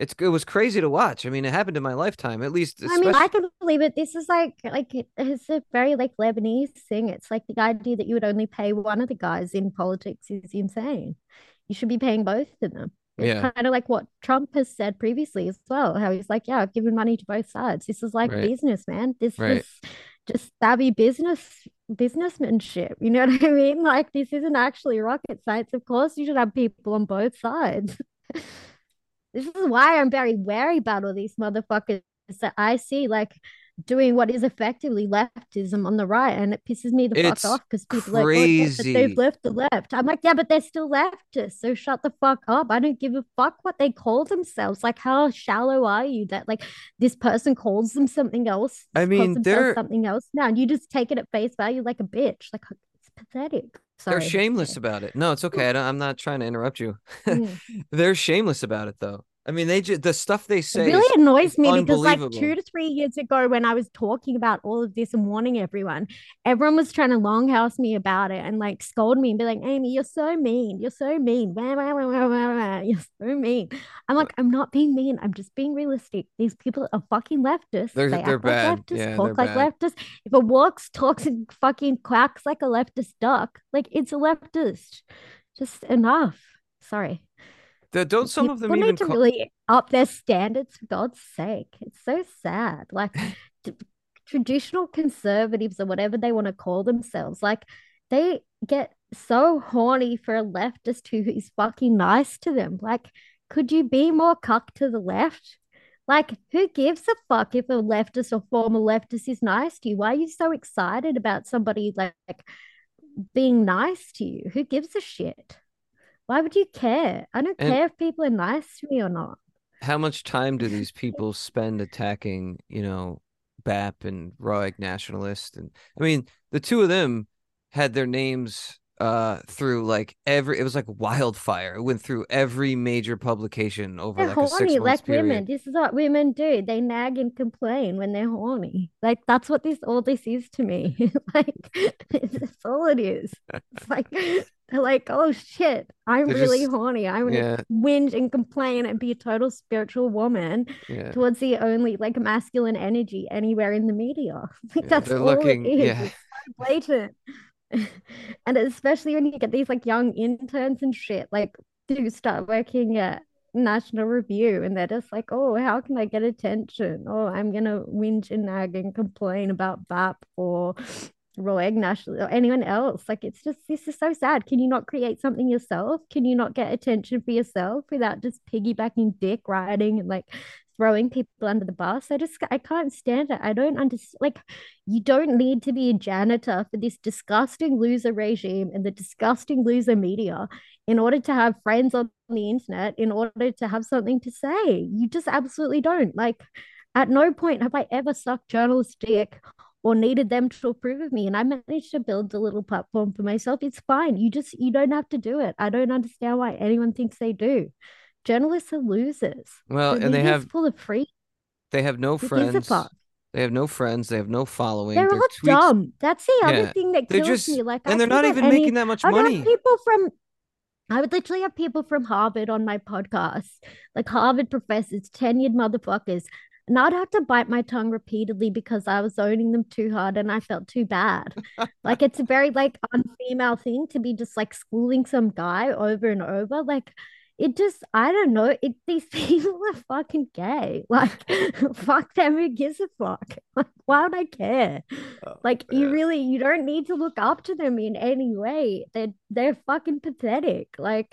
It's it was crazy to watch. I mean, it happened in my lifetime. At least, I mean, I can believe it. This is like like it's a very like Lebanese thing. It's like the idea that you would only pay one of the guys in politics is insane. You should be paying both of them. It's Yeah. kind of like what Trump has said previously as well. How he's like, yeah, I've given money to both sides. This is like Right. business, man. This Right. is just savvy business businessmanship. You know what I mean? Like this isn't actually rocket science. Of course, you should have people on both sides. This is why I'm very wary about all these motherfuckers that I see like doing what is effectively leftism on the right, and it pisses me the It's fuck off because people are like, oh, they've left the left. I'm like, yeah, but they're still leftists, so shut the fuck up. I don't give a fuck what they call themselves. Like, how shallow are you that like this person calls them something else? I mean, they're- something else now, and you just take it at face value like a bitch. Like, it's pathetic. Sorry. They're shameless about it. No, it's okay. I don't, I'm not trying to interrupt you. Mm. They're shameless about it, though. I mean, they just the stuff they say It really annoys me because like two to three years ago when I was talking about all of this and warning everyone, everyone was trying to longhouse me about it and like scold me and be like, Aimee, you're so mean. You're so mean. Wah, wah, wah. You're so mean. I'm like, I'm not being mean. I'm just being realistic. These people are fucking leftists. They're- they they're act bad. like leftists, Yeah, talk like bad. leftists. If it walks, talks, and fucking quacks like a leftist duck, like it's a leftist. Just enough. Sorry. The- don't some of them People even need to call- really up their standards for God's sake. It's so sad. Like t- traditional conservatives or whatever they want to call themselves, like they get so horny for a leftist who is fucking nice to them. Like, could you be more cuck to the left? Like, who gives a fuck if a leftist or former leftist is nice to you? Why are you so excited about somebody like being nice to you? Who gives a shit? Why would you care? I don't And- care if people are nice to me or not. how much time do these people spend attacking, you know, BAP and Raw Egg Nationalist? And I mean, the two of them had their names uh through like every it was like wildfire. It went through every major publication over They're like a six horny like period. women. This is what women do. They nag and complain when they're horny. Like that's what this all this is to me. like that's all it is. It's like like, oh shit, I'm They're really just- horny. I'm gonna yeah. whinge and complain and be a total spiritual woman Yeah. towards the only like masculine energy anywhere in the media. Like Yeah, that's all looking- it is. yeah. It's so blatant. and especially when you get these like young interns and shit, like who start working at National Review and they're just like, oh, how can I get attention? Oh, I'm gonna whinge and nag and complain about BAP or Raw Egg National or anyone else. Like it's just this is so sad. Can you not create something yourself? Can you not get attention for yourself without just piggybacking dick riding and like throwing people under the bus? I just I can't stand it. I don't understand like you don't need to be a janitor for this disgusting loser regime and the disgusting loser media in order to have friends on the internet, in order to have something to say. You just absolutely don't. Like, at no point have I ever sucked journalists' dick or needed them to approve of me. And I managed to build a little platform for myself. It's fine. You just, you don't have to do it. I don't understand why anyone thinks they do. Journalists are losers. Well, The and they have full of free. they have no friends. They have no friends. They have no following. They're Their all tweets- dumb. That's the other Yeah, thing that They're kills just me. Like, I and they're not even any- making that much I money. people from I would literally have people from Harvard on my podcast, like Harvard professors, tenured motherfuckers. And I'd have to bite my tongue repeatedly because I was owning them too hard and I felt too bad. like it's a very like unfemale thing to be just like schooling some guy over and over. Like it just I don't know. It these people are fucking gay. Like fuck them, who gives a fuck? Like why would I care? Oh, Like you really you don't need to look up to them in any way. They're they're fucking pathetic. Like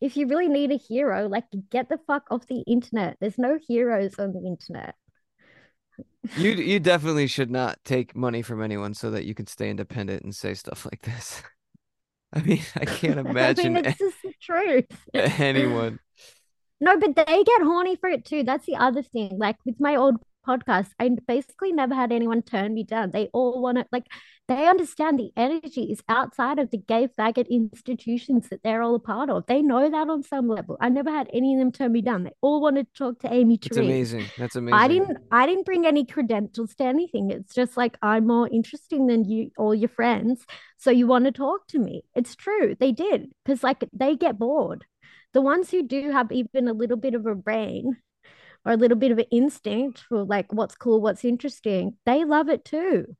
if you really need a hero, like get the fuck off the internet. There's no heroes on the internet. You you definitely should not take money from anyone so that you can stay independent and say stuff like this. I mean, I can't imagine I mean, it's just the truth. anyone. No, but they get horny for it too. That's the other thing. Like with my old podcast, I basically never had anyone turn me down. They all want to, like, they understand the energy is outside of the gay faggot institutions that they're all a part of. They know that on some level. I never had any of them turn me down. They all want to talk to Aimee It's Terese. amazing. That's amazing. I didn't I didn't bring any credentials to anything. It's just like I'm more interesting than you all your friends. So you want to talk to me. It's true. They did. Because like they get bored. the ones who do have even a little bit of a brain or a little bit of an instinct for like what's cool, what's interesting, they love it too.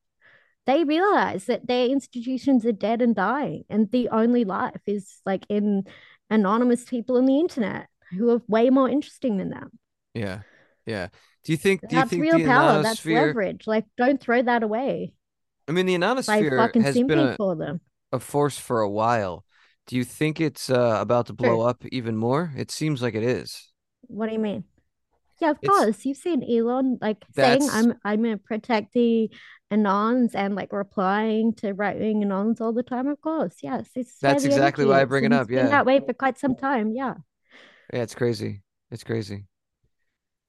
They realize that their institutions are dead and dying, and the only life is like in anonymous people on the internet who are way more interesting than them. Yeah. Yeah. Do you think do that's you think real power? That's leverage. Like, don't throw that away I mean the anonsphere has been a, for them. a force for a while. Do you think it's uh, about to blow Sure. up even more? It seems like it is. What do you mean? Yeah, of It's course. You've seen Elon like saying I'm I'm gonna protect the anons and like replying to right wing anons all the time. Of course, yes, it's that's exactly why I bring it up. Yeah. that way for quite some time. Yeah. Yeah, it's crazy. It's crazy.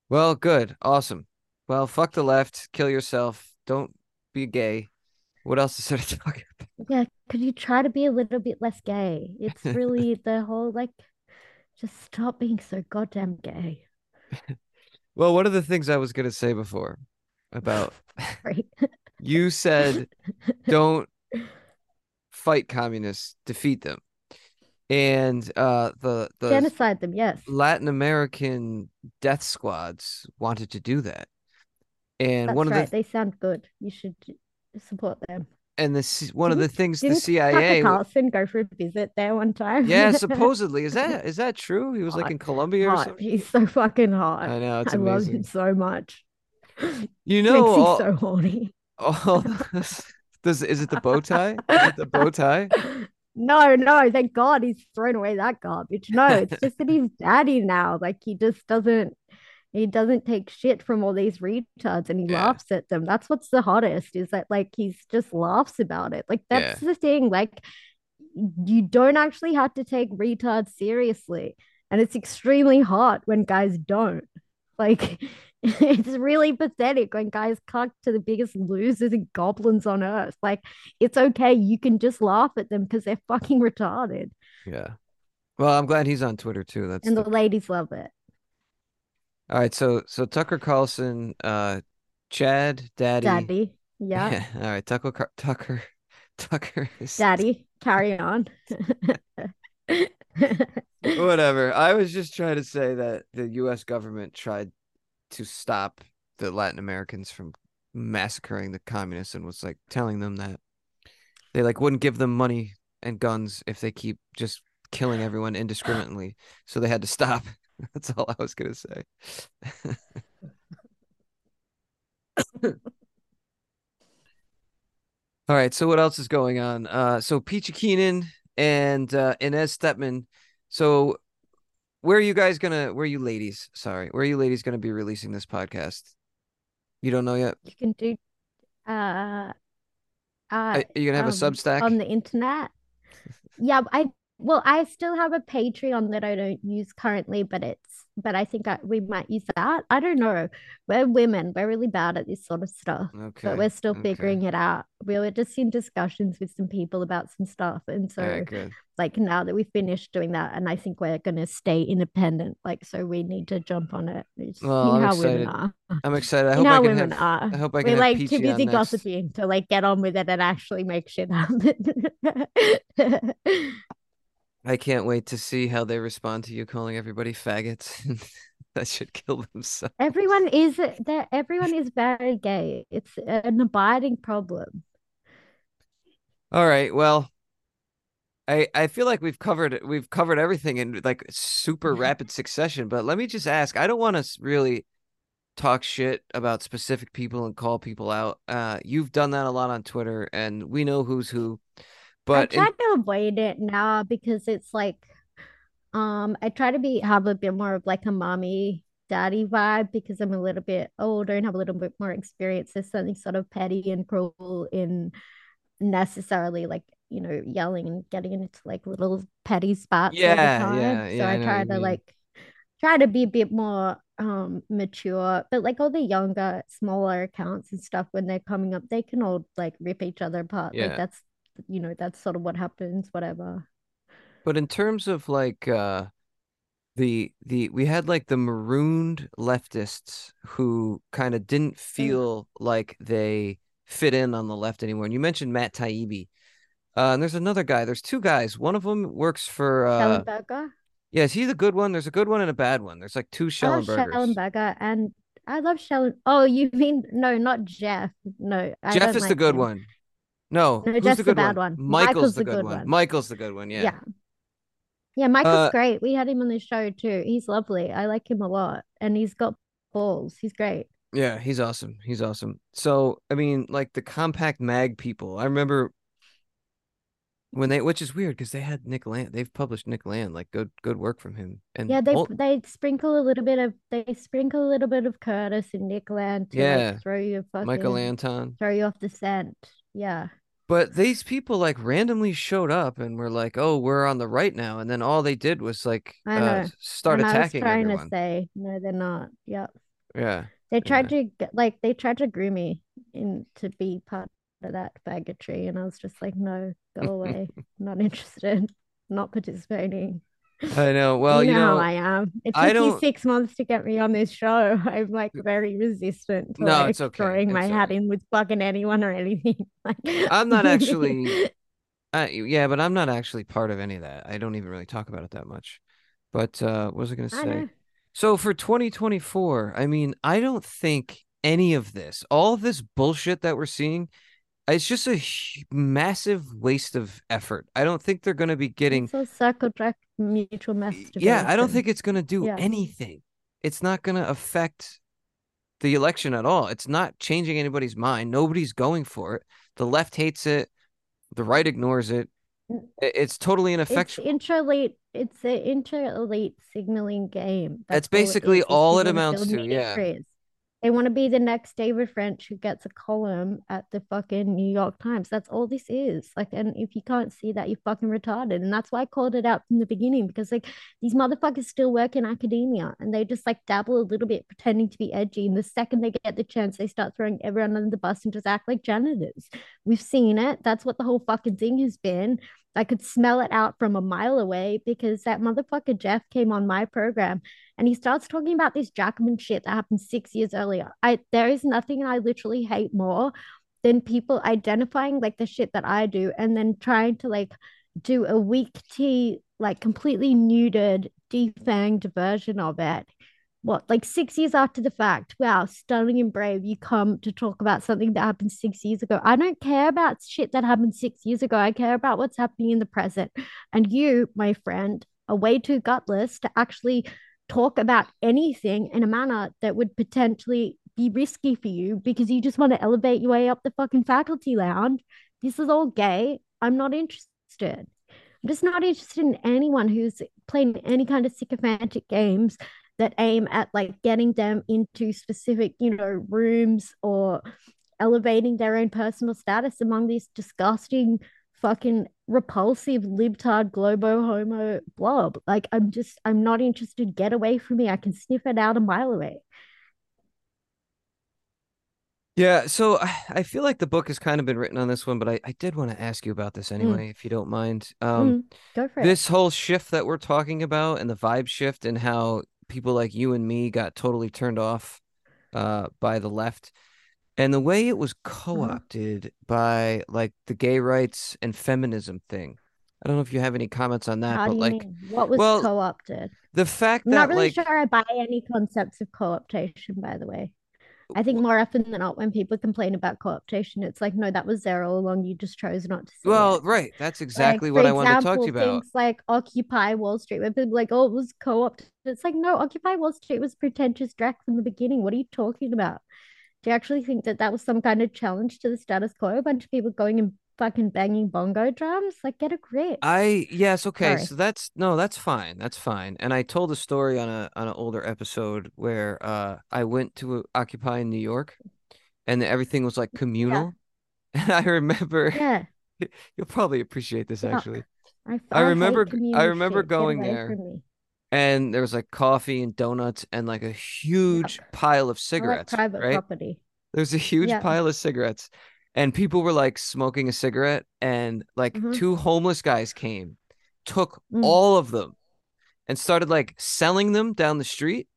Well, good. Awesome. Well, fuck the left. Kill yourself. Don't be gay. What else is there to talk about? Yeah, could you try to be a little bit less gay? It's really the whole like just stop being so goddamn gay. Well, one of the things I was gonna say before about Right. you said don't fight communists, defeat them. And uh the the Genocide them, yes. Latin American death squads wanted to do that. And That's one of right. the They sound good. You should support them. And the one of the things the CIA Tucker Carlson go for a visit there one time? Yeah, supposedly. Is that is that true? He was like in Colombia or hot. something? He's so fucking hot. I know, it's I love him so much. You know me all, so horny. Oh, all does is it the bow tie? Is it the bow tie? No, no, thank God he's thrown away that garbage. No, it's just that he's daddy now. Like he just doesn't he doesn't take shit from all these retards and he Yeah. laughs at them. That's what's the hottest is that like he's just laughs about it. Like Yeah. that's the thing. Like you don't actually have to take retards seriously. And it's extremely hot when guys don't. Like it's really pathetic when guys cuck to the biggest losers and goblins on earth. Like it's okay. You can just laugh at them because they're fucking retarded. Yeah. Well, I'm glad he's on Twitter too. That's And the the ladies love it. All right. So so Tucker Carlson, uh, Chad, Daddy. Daddy. Yeah. Yeah. All right. Tucker Tucker Tucker is Daddy. Carry on. whatever. I was just trying to say that the U.S. government tried to stop the Latin Americans from massacring the communists and was like telling them that they like wouldn't give them money and guns if they keep just killing everyone indiscriminately. So they had to stop. That's all I was gonna say. All right, so what else is going on? Uh, so Peachy Keenan and uh, Inez Stepman. So where are you guys gonna? Where are you ladies? Sorry, where are you ladies gonna be releasing this podcast? You don't know yet. you can do uh uh Are you gonna have a um Substack? on the internet. Yeah, I well, I still have a Patreon that I don't use currently, but it's but I think I, we might use that. I don't know. We're women. We're really bad at this sort of stuff, Okay, but we're still okay. figuring it out. We were just in discussions with some people about some stuff, and so like now that we've finished doing that, and I think we're gonna stay independent. Like, so we need to jump on it. It's Well, I'm how women excited. are. I'm excited. I hope I women have. are. I hope I can We're like Peachy too busy gossiping to like get on with it and actually make shit happen. I can't wait to see how they respond to you calling everybody faggots. that should kill themselves. everyone is there. Everyone is very gay. It's an abiding problem. All right. Well, I I feel like we've covered we've covered everything in like super rapid succession. But let me just ask. I don't want to really talk shit about specific people and call people out. Uh, you've done that a lot on Twitter, and we know who's who. But I try to avoid it now because it's like, um, I try to be have a bit more of like a mommy daddy vibe because I'm a little bit older and have a little bit more experience. There's something sort of petty and cruel in necessarily like you know yelling and getting into like little petty the Yeah, time. yeah, So yeah, I I try to like try to be a bit more um mature but like all the younger smaller accounts and stuff when they're coming up they can all like rip each other apart Yeah. like that's you know that's sort of what happens whatever But in terms of like uh the the we had like the marooned leftists who kind of didn't feel like they fit in on the left anymore. And you mentioned Matt Taibbi. Uh, and there's another guy. There's two guys. One of them works for uh Schellenberger Yeah, is he the good one? There's a good one and a bad one. There's like two Schellenbergers. Schellenberger and I love Shellen. Oh, you mean no, not Jeff. No, I Jeff is the good him. one. No, No, who's Jeff's the the good bad one? one. Michael's, Michael's the the good one. one. Michael's the good one. Yeah. Yeah. Yeah, Michael's Uh, great. We had him on the show too. He's lovely. I like him a lot. And he's got balls. He's great. Yeah, he's awesome. He's awesome. So, I mean, like the Compact Mag people, I remember when they, which is weird because they had Nick Land. They've published Nick Land, like good, good work from him. And Yeah, they all- they sprinkle a little bit of they sprinkle a little bit of Curtis and Nick Land to like, Yeah. throw you fucking Michael Anton. throw you off the scent. Yeah. But these people like randomly showed up and were like, "Oh, we're on the right now," and then all they did was like uh, start and I was trying everyone. to say, no, they're not. Yep. Yeah, They tried to get, like they tried to groom me in to be part of that faggotry, and I was just like, no, go away. not interested. Not participating. I know. Well, you you know, know, I am. It I took you six months to get me on this show. I'm like very resistant to No, like it's okay. throwing my It's hat okay. in with fucking anyone or anything. Like I'm not actually. Uh, yeah, but I'm not actually part of any of that. I don't even really talk about it that much. But uh, what was I going to say? So for 2024, I mean, I don't think any of this, all of this bullshit that we're seeing, it's just a massive waste of effort. I don't think they're going to be getting. It's all circle track mutual message. Yeah, I don't think it's going to do Yeah. anything. It's not going to affect the election at all. It's not changing anybody's mind. Nobody's going for it. The left hates it. The right ignores it. It's totally It's ineffectual. intra-elite. It's an intra-elite signaling game. That's it basically. If all it amounts to, yeah. They want to be the next David French who gets a column at the fucking New York Times. That's all this is. Like, and if you can't see that, you're fucking retarded. And that's why I called it out from the beginning because, like, these motherfuckers still work in academia and they just like dabble a little bit, pretending to be edgy. And the second they get the chance, they start throwing everyone under the bus and just act like janitors. We've seen it. That's what the whole fucking thing has been. I could smell it out from a mile away because that motherfucker Jeff came on my program and he starts talking about this Jackman shit that happened six years earlier. I there is nothing I literally hate more than people identifying like the shit that I do and then trying to like do a weak tea, like completely neutered, defanged version of it. What, like six years after the fact? Wow, stunning and brave. You come to talk about something that happened six years ago. I don't care about shit that happened six years ago. I care about what's happening in the present. And you, my friend, are way too gutless to actually talk about anything in a manner that would potentially be risky for you because you just want to elevate your way up the fucking faculty lounge. This is all gay. I'm not interested. I'm just not interested in anyone who's playing any kind of sycophantic games that aim at like getting them into specific, you know, rooms or elevating their own personal status among these disgusting, fucking repulsive libtard globo homo blob. Like I'm just I'm not interested. Get away from me. I can sniff it out a mile away. Yeah, so I I feel like the book has kind of been written on this one, but I, I did want to ask you about this anyway, if you don't mind. Um, Mm, go for it. this whole shift that we're talking about and the vibe shift and how people like you and me got totally turned off uh by the left and the way it was Uh-huh. co-opted by like the gay rights and feminism thing. I don't know if you have any comments on that, How but like mean? What was well, co-opted? the fact I'm that not really like sure I buy any concepts of co-optation, by the way. I think more often than not, when people complain about co-optation, it's like, no, that was there all along. You just chose not to see well, it. right, that's exactly for what I wanted to talk to you about. things like Occupy Wall Street, where people like, oh, it was co-opted. It's like, no, Occupy Wall Street was pretentious drag from the beginning. What are you talking about? Do you actually think that that was some kind of challenge to the status quo? A bunch of people going and fucking banging bongo drums? Like, get a grip. I yes, okay. Sorry. So that's no, that's fine. That's fine. And I told a story on a on an older episode where uh I went to Occupy in New York and everything was like communal. And I remember Yeah. you'll probably appreciate this Fuck. actually. I, I remember I remember shit. Going there. And there was like coffee and donuts and like a huge pile of I like cigarettes, private right? property. There's a huge Yeah. pile of cigarettes, and people were like smoking a cigarette, and like Mhm. two homeless guys came, took Mm. all of them, and started like selling them down the street.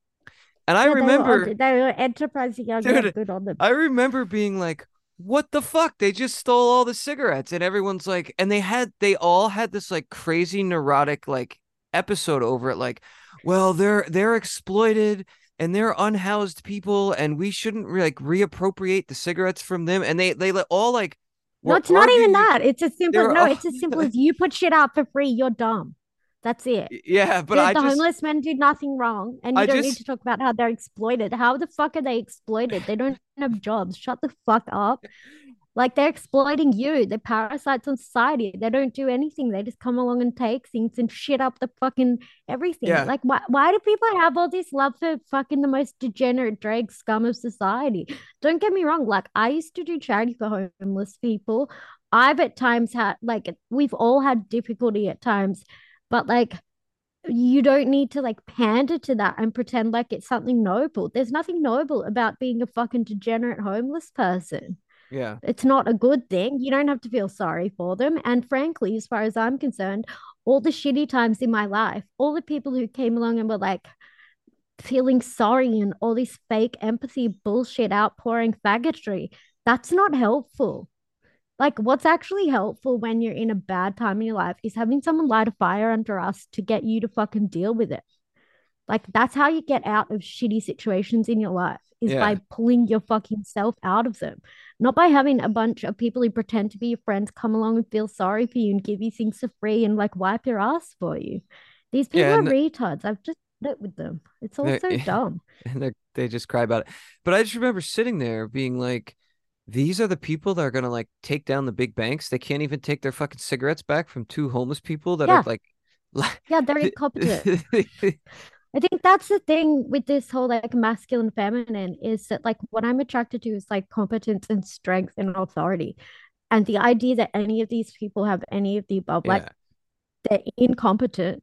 And I Yeah, they were remember, they were enterprising young Dude, good on them. I remember being like, "What the fuck? They just stole all the cigarettes!" And everyone's like, and they had, they all had this like crazy neurotic like episode over it like well they're they're exploited and they're unhoused people and we shouldn't re- like reappropriate the cigarettes from them and they they let- all like No, it's not even that. It's as simple. No, all- it's as simple as you put shit out for free. You're dumb. That's it. yeah but the, the just homeless men do nothing wrong, and you I don't need to talk about how they're exploited. How the fuck are they exploited? They don't have jobs. Shut the fuck up. Like they're exploiting you. They're parasites on society. They don't do anything. They just come along and take things and shit up the fucking everything. Yeah. Like why why do people have all this love for fucking the most degenerate drag scum of society? Don't get me wrong. Like I used to do charity for homeless people. I've at times had like we've all had difficulty at times, but like you don't need to like pander to that and pretend like it's something noble. There's nothing noble about being a fucking degenerate homeless person. Yeah It's not a good thing. You don't have to feel sorry for them. And frankly, as far as I'm concerned, all the shitty times in my life, all the people who came along and were like feeling sorry and all this fake empathy bullshit outpouring faggotry, that's not helpful. Like, what's actually helpful when you're in a bad time in your life is having someone light a fire under us to get you to fucking deal with it. Like, that's how you get out of shitty situations in your life, is Yeah. by pulling your fucking self out of them, not by having a bunch of people who pretend to be your friends come along and feel sorry for you and give you things for free and like wipe your ass for you. These people Yeah, are retards. I've just met with them. It's all so dumb. and they they just cry about it. But I just remember sitting there being like, these are the people that are gonna like take down the big banks. They can't even take their fucking cigarettes back from two homeless people that Yeah. are like, Yeah, they're incompetent. I think that's the thing with this whole like masculine feminine is that like what I'm attracted to is like competence and strength and authority. And the idea that any of these people have any of the above, like they're incompetent,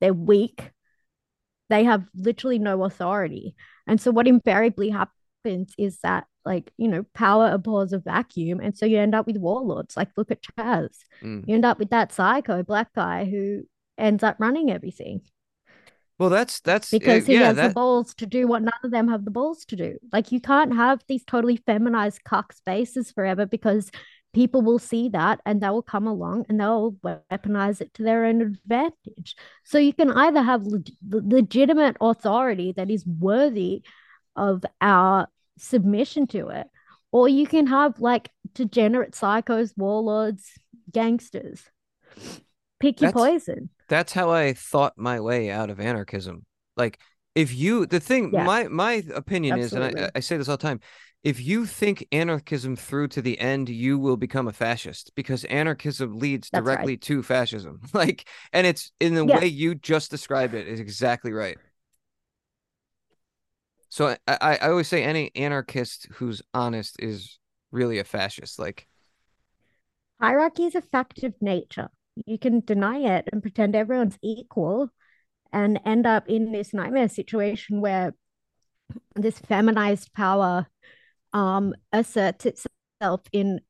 they're weak, they have literally no authority. And so what invariably happens is that like, you know, power abhors a vacuum. And so you end up with warlords. Like look at Chaz. Mm. You end up with that psycho black guy who ends up running everything Well, that's that's uh, because he yeah, has the balls to do what none of them have the balls to do. Like you can't have these totally feminized cuck spaces forever because people will see that and they will come along and they'll weaponize it to their own advantage. So you can either have leg- legitimate authority that is worthy of our submission to it, or you can have like degenerate psychos, warlords, gangsters. Pick your That's- poison. That's how I thought my way out of anarchism. Like if you the thing Yeah. my my opinion is and I, I say this all the time if you think anarchism through to the end you will become a fascist because anarchism leads That's right. directly to fascism like and it's in the Yeah. way you just described it is exactly right so I, I I always say any anarchist who's honest is really a fascist like Hierarchy is a fact of nature. You can deny it and pretend everyone's equal and end up in this nightmare situation where this feminized power um, asserts itself in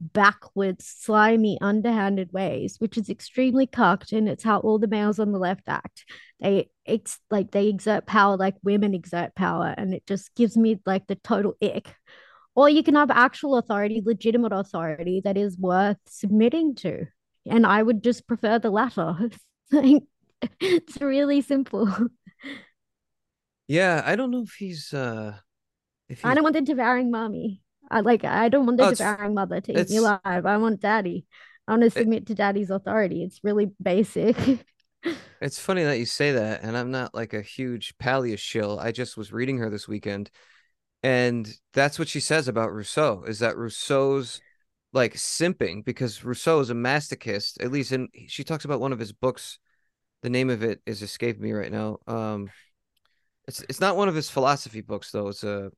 backwards, slimy, underhanded ways, which is extremely cucked, and it's how all the males on the left act. They it's like they exert power like women exert power, and it just gives me like the total ick. Or you can have actual authority, legitimate authority that is worth submitting to. And I would just prefer the latter. It's really simple. yeah I don't know if he's uh if I don't want the devouring mommy. I like I don't want the Oh, devouring mother to eat me alive. I want daddy. I want to submit to daddy's authority. It's really basic. It's funny that you say that, and I'm not like a huge Paglia shill. I just was reading her this weekend, and that's what she says about Rousseau is that Rousseau's like simping because Rousseau is a masochist. At least, in she talks about one of his books. The name of it is escaping me right now. Um, it's it's not one of his philosophy books though. It's a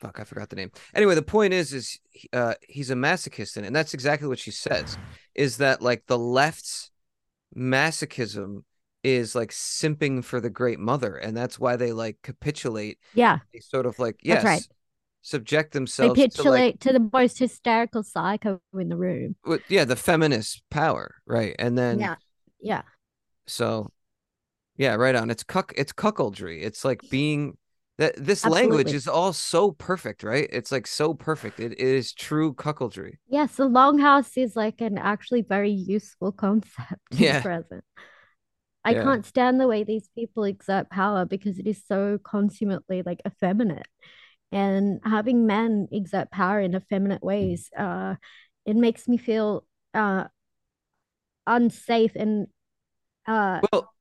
fuck, I forgot the name. Anyway, the point is, is uh, he's a masochist, it, and that's exactly what she says. Is that like the left's masochism is like simping for the great mother, and that's why they like capitulate. yeah, They sort of like That's yes, right. subject they themselves to like capitulate to the most hysterical psycho in the room. w- yeah the feminist power, right? And then Yeah, yeah. so yeah, right on. It's cuck. It's cuckoldry. It's like being That this language is all so perfect, right? It's like so perfect. It is true cuckoldry. Yes, the longhouse is like an actually very useful concept Yeah, present. I yeah. can't stand the way these people exert power because it is so consummately like effeminate. And having men exert power in effeminate ways, uh, it makes me feel uh unsafe and uh Well,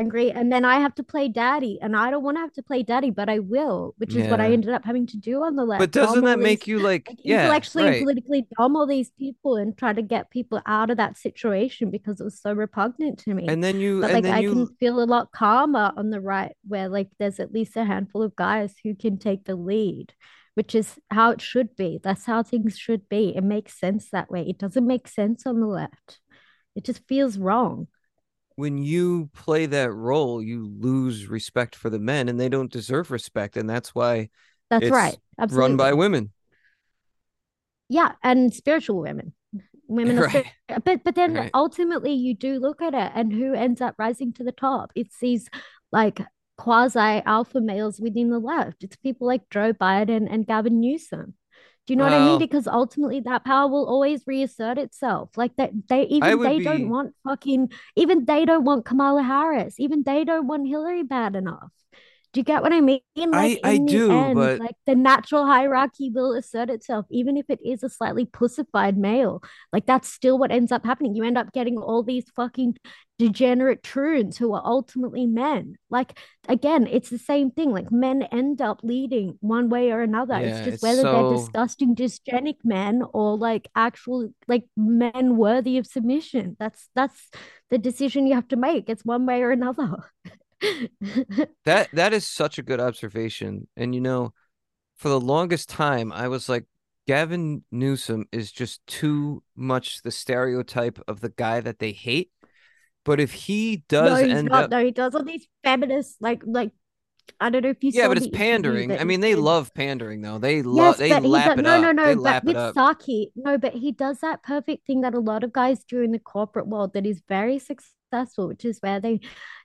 angry and then I have to play daddy and I don't want to have to play daddy but I will which is what I ended up having to do on the left. But doesn't that these make you like, like yeah, intellectually and politically dumb all these people and try to get people out of that situation because it was so repugnant to me. And then you but like I can feel a lot calmer on the right where like there's at least a handful of guys who can take the lead which is how it should be. That's how things should be. It makes sense that way. It doesn't make sense on the left. It just feels wrong when you play that role, you lose respect for the men and they don't deserve respect. And that's why that's right it's run by women. yeah and spiritual women women Right. spirit but but then Right. ultimately you do look at it and who ends up rising to the top it's these like quasi alpha males within the left it's people like joe biden and gavin newsom do you know what i mean? Because ultimately that power will always reassert itself. Like that they even they don't want fucking even they don't want kamala harris. Even they don't want hillary bad enough do you get what I mean? Like I I do, end, but like the natural hierarchy will assert itself, even if it is a slightly pussified male. Like that's still what ends up happening. You end up getting all these fucking degenerate troons who are ultimately men. Like again, it's the same thing. Like men end up leading one way or another. It's just it's whether they're disgusting dysgenic men or like actual like men worthy of submission. That's that's the decision you have to make. It's one way or another. that that is such a good observation. And you know, for the longest time, I was like, Gavin Newsom is just too much the stereotype of the guy that they hate. But if he No, does he's end not. up, No, he does all these feminist, like, like I don't know if you yeah, but it's pandering. I mean, they did. love pandering though. They love Yes, they but lap it No, no, up. They no. But with. Saki, no, but he does that perfect thing that a lot of guys do in the corporate world that is very successful, which is where they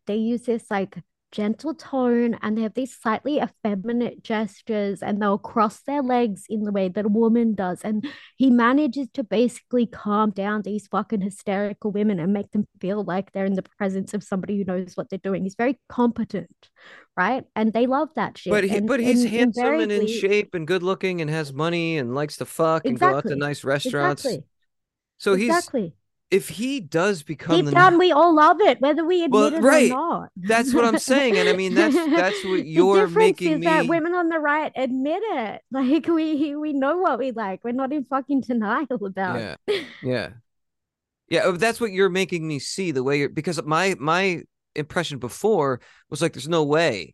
they use this like gentle tone and they have these slightly effeminate gestures and they'll cross their legs in the way that a woman does. And he manages to basically calm down these fucking hysterical women and make them feel like they're in the presence of somebody who knows what they're doing. He's very competent, right? And they love that shit But he, And but he's and handsome and in invariably, shape and good looking and has money and likes to fuck and go out to nice restaurants. exactly, So he's exactly. If he does become Deep the down, we all love it, whether we well, admit it or not. That's what I'm saying. And I mean that's that's what you're the difference making is that me women on the right admit it. Like we we know what we like. We're not in fucking denial about yeah. it. Yeah. Yeah, uh, that's what you're making me see the way you're because my my impression before was like there's no way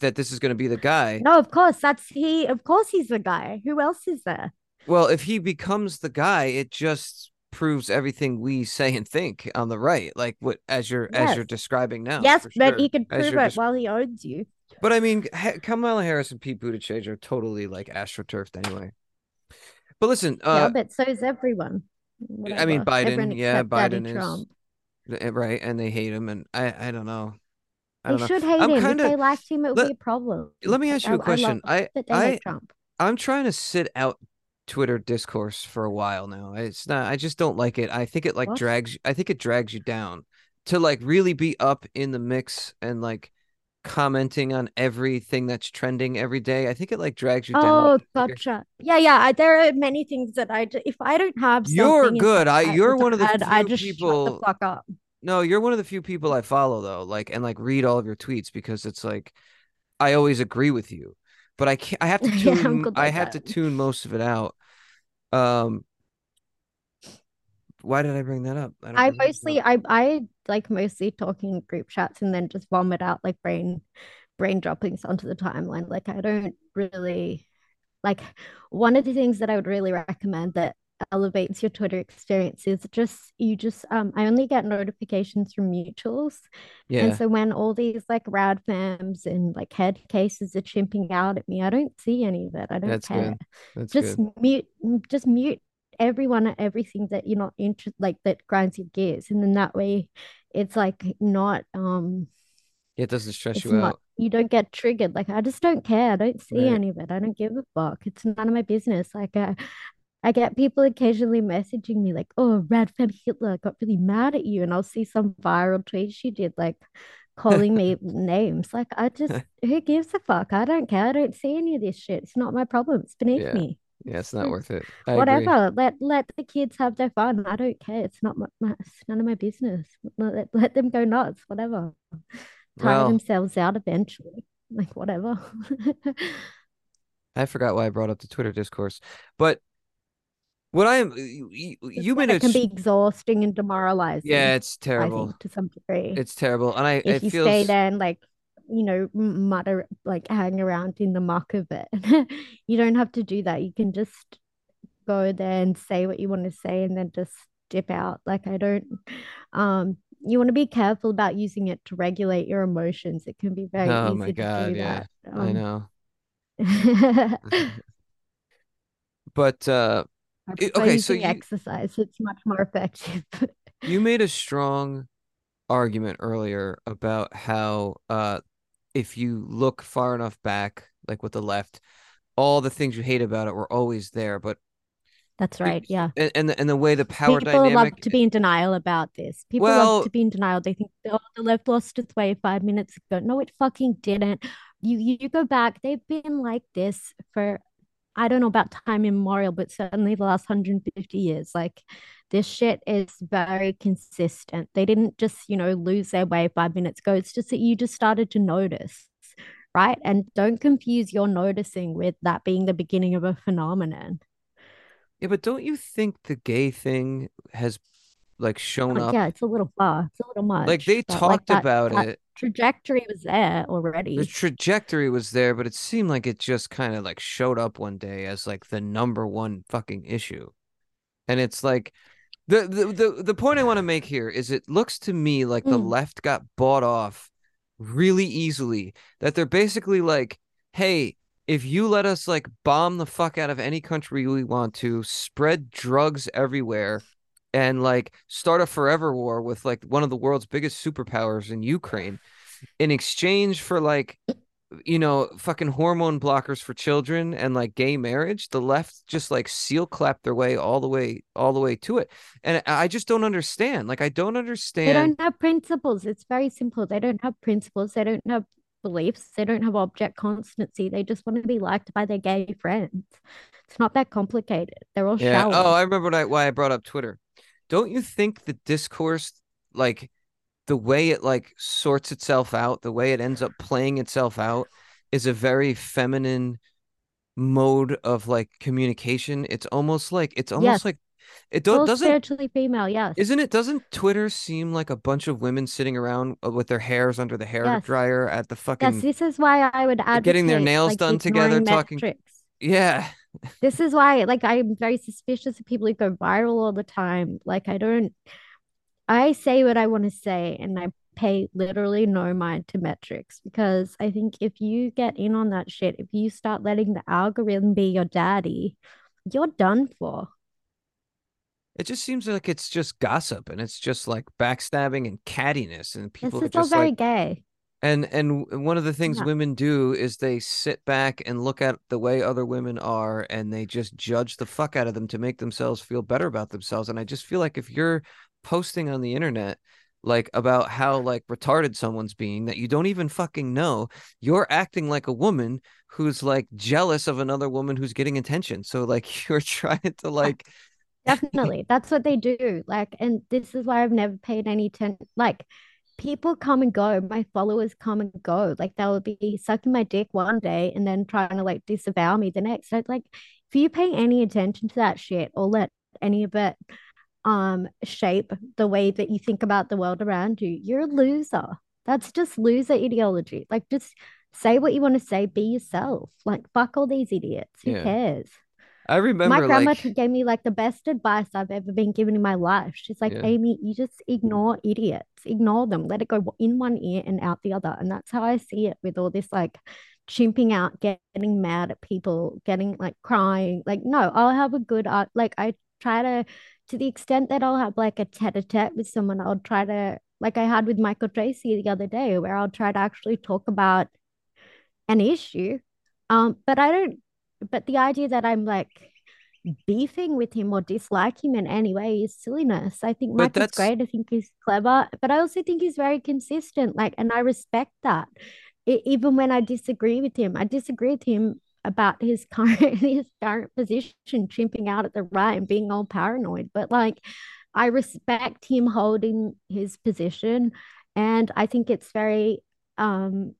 that this is going to be the guy. No, of course, that's he. Of course, he's the guy. Who else is there? Well, if he becomes the guy, it just proves everything we say and think on the right, like what as you're as you're describing now, yes, but he could prove it just, while he owns you. but I mean, Kamala Harris and Pete Buttigieg are totally like astroturfed anyway. But listen, Yeah, uh, but so is everyone. I mean, Whatever. Everyone Biden, yeah, except Daddy Biden is Trump. eh, right, and they hate him, and I, I don't know, I They don't know. should hate I'm him. If kind of they liked him, it would be a problem. let me ask you a question. I, they I, Trump. I'm trying to sit out Twitter discourse for a while now. It's not. I just don't like it. I think it like What? drags. I think it drags you down to like really be up in the mix and like commenting on everything that's trending every day. I think it like drags you down. Oh, gotcha. Yeah, yeah. I, there are many things that I, if I don't have you're good. I you're one of the add, I just shut the people. fuck up. No, you're one of the few people I follow though. Like and like read all of your tweets because it's like I always agree with you, but I can't. I have to tune. good I have that. to tune most of it out. Um, why did I bring that up? I I mostly, I, I like mostly talking group chats and then just vomit out like brain, brain droppings onto the timeline. Like I don't really like one of the things that I would really recommend that elevates your Twitter experience is just you just um I only get notifications from mutuals. Yeah. And so when all these like rad fams and like head cases are chimping out at me, I don't see any of it. I don't that's care. good. That's Just good. mute just mute everyone at everything that you're not interested like that grinds your gears. And then that way it's like not um It doesn't stress It's you not, out. you don't get triggered. Like, I just don't care. I don't see Right. any of it. I don't give a fuck. It's none of my business. Like, I, I get people occasionally messaging me, like, oh, Radfem Hitler got really mad at you. And I'll see some viral tweet she did, like, calling me names. Like, I just, who gives a fuck? I don't care. I don't see any of this shit. It's not my problem. It's beneath Yeah. me. Yeah, it's not worth it. I agree. whatever. Let let the kids have their fun. I don't care. It's not my, my it's none of my business. Let, let them go nuts. Whatever. Tire Well, themselves out eventually. Like whatever. I forgot why I brought up the Twitter discourse, but what I am you, you- you it can be exhausting and demoralizing. Yeah, it's terrible. think to some degree. It's terrible, and I if you feels stay there and like you know mutter like hang around in the muck of it, you don't have to do that. You can just go there and say what you want to say and then just dip out. Like I don't um you want to be careful about using it to regulate your emotions. It can be very Oh easy my to do yeah, that. I Um know. I But uh, okay, so you exercise. It's much more effective. you made a strong argument earlier about how uh, if you look far enough back, like with the left, all the things you hate about it were always there. But That's right. Yeah. and and the, and the way the power People love to be in denial about this. People Well- love to be in denial. They think, oh, the left lost its way five minutes ago. No, it fucking didn't. You you go back, they've been like this for I don't know about time immemorial, but certainly the last 150 years. Like this shit is very consistent. They didn't just, you know, lose their way five minutes ago. It's just that you just started to notice, right? And don't confuse your noticing with that being the beginning of a phenomenon. Yeah, but don't you think the gay thing has like shown Like, up? yeah, it's a little far. It's a little much. Like they but, like, talked that- about that it. Trajectory was there already. The trajectory was there, but it seemed like it just kind of like showed up one day as like the number one fucking issue. And it's like the the the, the point I want to make here is it looks to me like the Mm. left got bought off really easily. That they're basically like, hey, if you let us like bomb the fuck out of any country we want to, spread drugs everywhere, and like start a forever war with like one of the world's biggest superpowers in Ukraine in exchange for like you know fucking hormone blockers for children and like gay marriage the left just like seal clap their way all the way all the way to it and i just don't understand like i don't understand They don't have principles. It's very simple. They don't have principles. They don't have beliefs. They don't have object constancy. They just want to be liked by their gay friends. It's not that complicated. They're all yeah shallow. oh i remember I, why i brought up twitter don't you think the discourse like the way it like sorts itself out the way it ends up playing itself out is a very feminine mode of like communication it's almost like it's almost Yes. like it do- doesn't spiritually female. Yes. Isn't it? Doesn't Twitter seem like a bunch of women sitting around uh, with their hairs under the hair Yes. dryer at the Yes. fucking This is why I would advocate getting their nails like done together, talking- metrics. yeah This is why, like, I'm very suspicious of people who go viral all the time. Like, I don't, I say what I want to say, and I pay literally no mind to metrics because I think if you get in on that shit, if you start letting the algorithm be your daddy, you're done for. it just seems like it's just gossip and it's just like backstabbing and cattiness and This people are is all just very like gay. And and one of the things Yeah. women do is they sit back and look at the way other women are and they just judge the fuck out of them to make themselves feel better about themselves and i just feel like if you're posting on the internet like about how like retarded someone's being that you don't even fucking know you're acting like a woman who's like jealous of another woman who's getting attention so like you're trying to like Definitely. That's what they do. Like, and this is why I've never paid any attention. Like, people come and go. My followers come and go. Like, they'll be sucking my dick one day and then trying to like disavow me the next. So, like, if you pay any attention to that shit or let any of it um shape the way that you think about the world around you, you're a loser. That's just loser ideology. Like, just say what you want to say, be yourself. Like, fuck all these idiots. Who Yeah. cares? I remember my grandma like gave me like the best advice I've ever been given in my life. She's like, Yeah. Aimee, you just ignore idiots, ignore them, let it go in one ear and out the other. And that's how I see it with all this like chimping out, getting mad at people, getting like crying. Like, no, I'll have a good art. Like, I try to, to the extent that I'll have like a tete a tete with someone, I'll try to like I had with Michael Tracey the other day, where I'll try to actually talk about an issue. Um, but I don't, but the idea that I'm like beefing with him or dislike him in any way is silliness. I think Michael's that's great. I think he's clever, but I also think he's very consistent. Like, and I respect that. E- even when I disagree with him, I disagree with him about his current his current position, chimping out at the right and being all paranoid. But like, I respect him holding his position, and I think it's very um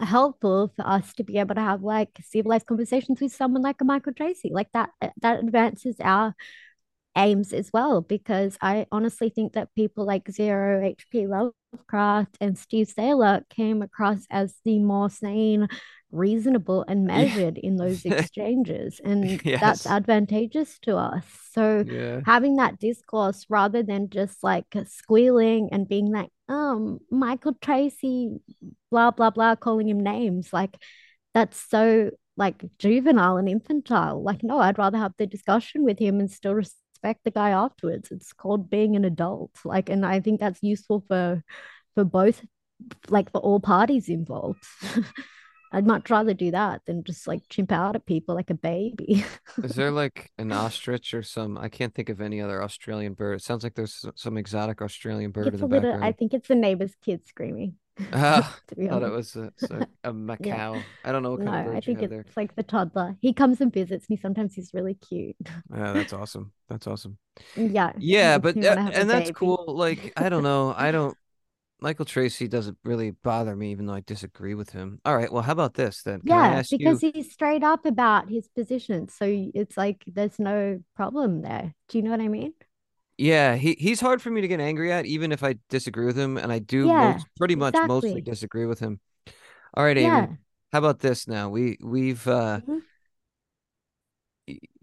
helpful for us to be able to have like civilized conversations with someone like a Michael Tracey. Like that uh, that advances our aims as well because I honestly think that people like Zero HP Lovecraft and Steve Sailer came across as the more sane, reasonable, and yeah. measured in those exchanges. And that's advantageous to us. So Yeah. having that discourse rather than just like squealing and being like, um, Michael Tracey, blah, blah, blah, calling him names, like that's so like juvenile and infantile. Like, no, I'd rather have the discussion with him and still respect the guy afterwards. It's called being an adult. Like, and I think that's useful for for both, like for all parties involved. I'd much rather do that than just like chimp out at people like a baby. Is there like an ostrich or some? I can't think of any other Australian bird. It sounds like there's some exotic Australian bird in the little, I think it's the neighbor's kid screaming, Ah, to be thought it was a, so- a Yeah. I don't know what No, kind of I bird you think have there. it's like the toddler. He comes and visits me. Sometimes he's really cute. Yeah, that's awesome. That's awesome. Yeah, Yeah, but uh, want to have a and that's baby. cool. Like, I don't know. I don't. Michael Tracey doesn't really bother me, even though I disagree with him. All right. Well, how about this then? Can I Yeah, ask because you? he's straight up about his position. So it's like there's no problem there. Do you know what I mean? Yeah, he he's hard for me to get angry at, even if I disagree with him, and I do Yeah, most pretty much mostly disagree with him. All right, Aimee. Yeah. How about this now? We we've uh Mhm.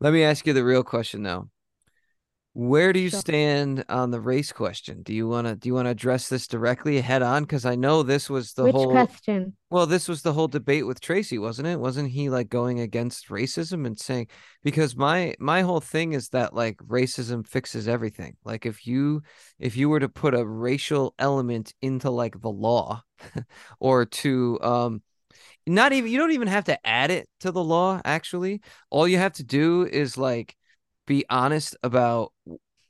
let me ask you the real question now. Where do you stand on the race question? Do you want to do you want to address this directly head on? Because I know this was the Which whole question? well, this was the whole debate with Tracey, wasn't it? Wasn't he like going against racism and saying because my my whole thing is that like racism fixes everything. Like if you if you were to put a racial element into like the law or to um not even you don't even have to add it to the law actually all you have to do is like be honest about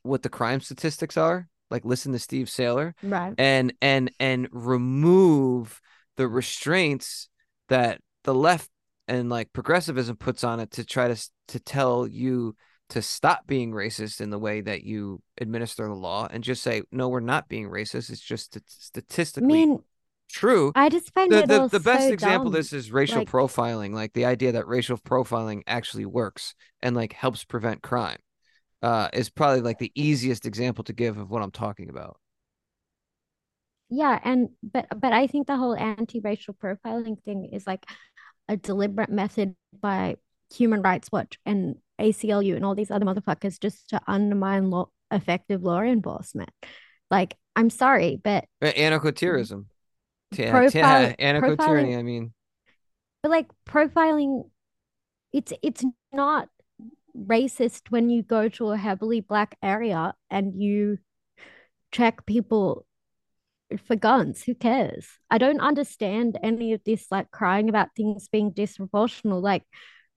what the crime statistics are like listen to steve sailer Right. and and and remove the restraints that the left and like progressivism puts on it to try to to tell you to stop being racist in the way that you administer the law and just say no we're not being racist it's just st- I statistically mean, true I just find the the, the best so example of dumb. this is racial Like, profiling like the idea that racial profiling actually works and like helps prevent crime uh is probably like the easiest example to give of what i'm talking about yeah, and but but I think the whole anti-racial profiling thing is like a deliberate method by Human Rights Watch and ACLU and all these other motherfuckers just to undermine law effective law enforcement. Like, I'm sorry, but anarcho-terrorism yeah, profile yeah, profiling, i mean but like profiling, it's it's not racist when you go to a heavily black area and you check people for guns. Who cares? I don't understand any of this like crying about things being disproportional. Like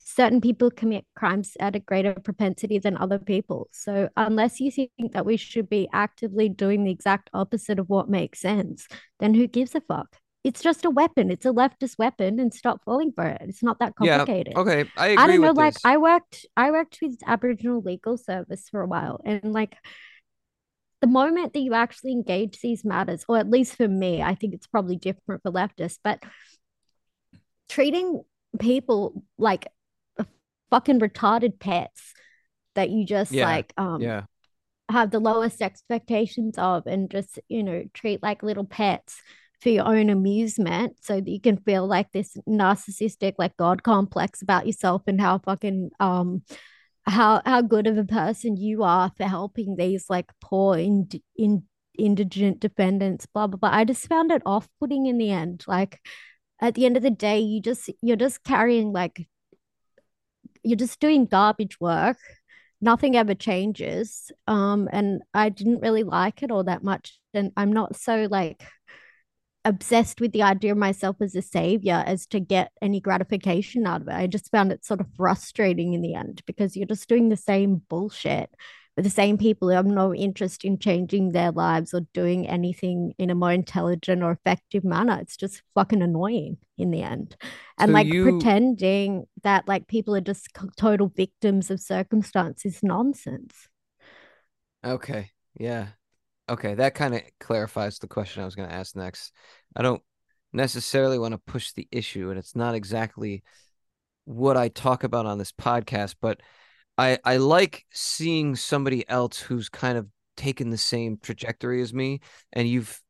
certain people commit crimes at a greater propensity than other people. So unless you think that we should be actively doing the exact opposite of what makes sense, then who gives a fuck? It's just a weapon. It's a leftist weapon and stop falling for it. It's not that yeah complicated. okay i agree I don't know, like this I worked I worked with Aboriginal legal service for a while and like the moment that you actually engage these matters, or at least for me, I think it's probably different for leftists, but treating people like fucking retarded pets that you just yeah. like um yeah. have the lowest expectations of and just you know treat like little pets for your own amusement so that you can feel like this narcissistic like god complex about yourself and how fucking um how how good of a person you are for helping these like poor in, in indigent defendants blah blah blah. I just found it off-putting in the end. Like at the end of the day you just you're just carrying like you're just doing garbage work nothing ever changes. Um, and I didn't really like it all that much. And I'm not so like obsessed with the idea of myself as a savior as to get any gratification out of it. I just found it sort of frustrating in the end because you're just doing the same bullshit the same people who have no interest in changing their lives or doing anything in a more intelligent or effective manner. It's just fucking annoying in the end. And So like you- pretending that like people are just total victims of circumstance is nonsense. Okay. Yeah. Okay. That kind of clarifies the question I was going to ask next. I don't necessarily want to push the issue, and it's not exactly what I talk about on this podcast, but I I like seeing somebody else who's kind of taken the same trajectory as me, and you've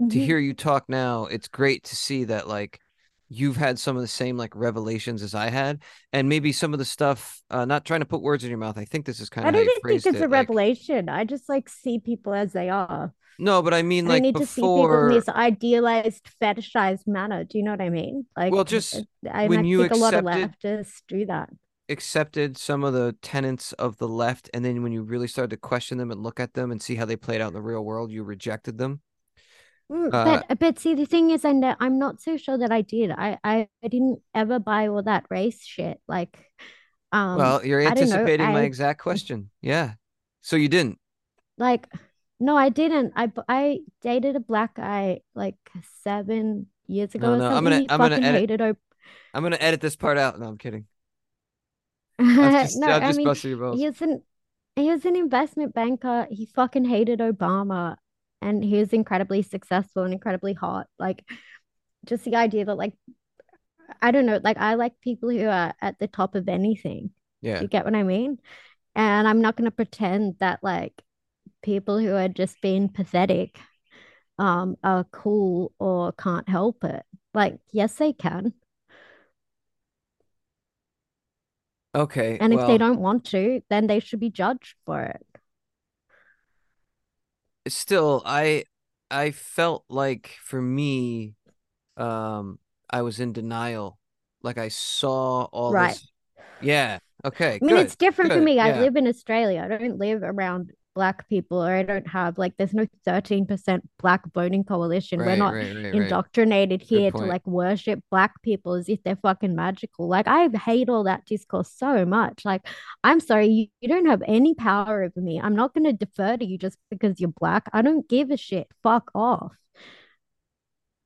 to Mhm. hear you talk now, it's great to see that like you've had some of the same like revelations as I had, and maybe some of the stuff. Uh, not trying to put words in your mouth. I think this is kind of I don't think it's it. a like- revelation. I just like see people as they are. no, but I mean I like need to see people in this idealized, fetishized manner. Do you know what I mean? Like, Well, just uh, and when I you think a lot of leftists do that. Accepted some of the tenets of the left, and then when you really started to question them and look at them and see how they played out in the real world, you rejected them. Mm, Uh, but but see, the thing is, I know, I'm not so sure that I did. I, I I didn't ever buy all that race shit. Like, um, well, you're don't know, anticipating my I- exact question. Yeah. So you didn't. like, no, I didn't. I I dated a black guy like seven years ago No, no, I'm gonna- I'm gonna edit- Ob- I'm gonna edit this part out. No, I'm kidding. Just, No, I'm I mean, busting your balls. he was an he was an investment banker. He fucking hated Obama, and he was incredibly successful and incredibly hot. Like, just the idea that like, I don't know, like I like people who are at the top of anything. Yeah. You get what I mean? And I'm not going to pretend that like people who are just being pathetic um are cool or can't help it. Like, yes, they can. Okay. And if they don't want to, then they should be judged for it. still I I felt like for me um I was in denial. Like I saw all Right. this. Yeah. Okay. I mean, good. it's different for good, me. I live in Australia. I don't live around black people, or I don't have like there's no 13% black voting coalition. We're not right, right, right. indoctrinated here to like worship black people as if they're fucking magical. Like I hate all that discourse so much. Like, I'm sorry, you, you don't have any power over me. I'm not gonna defer to you just because you're black. I don't give a shit. Fuck off.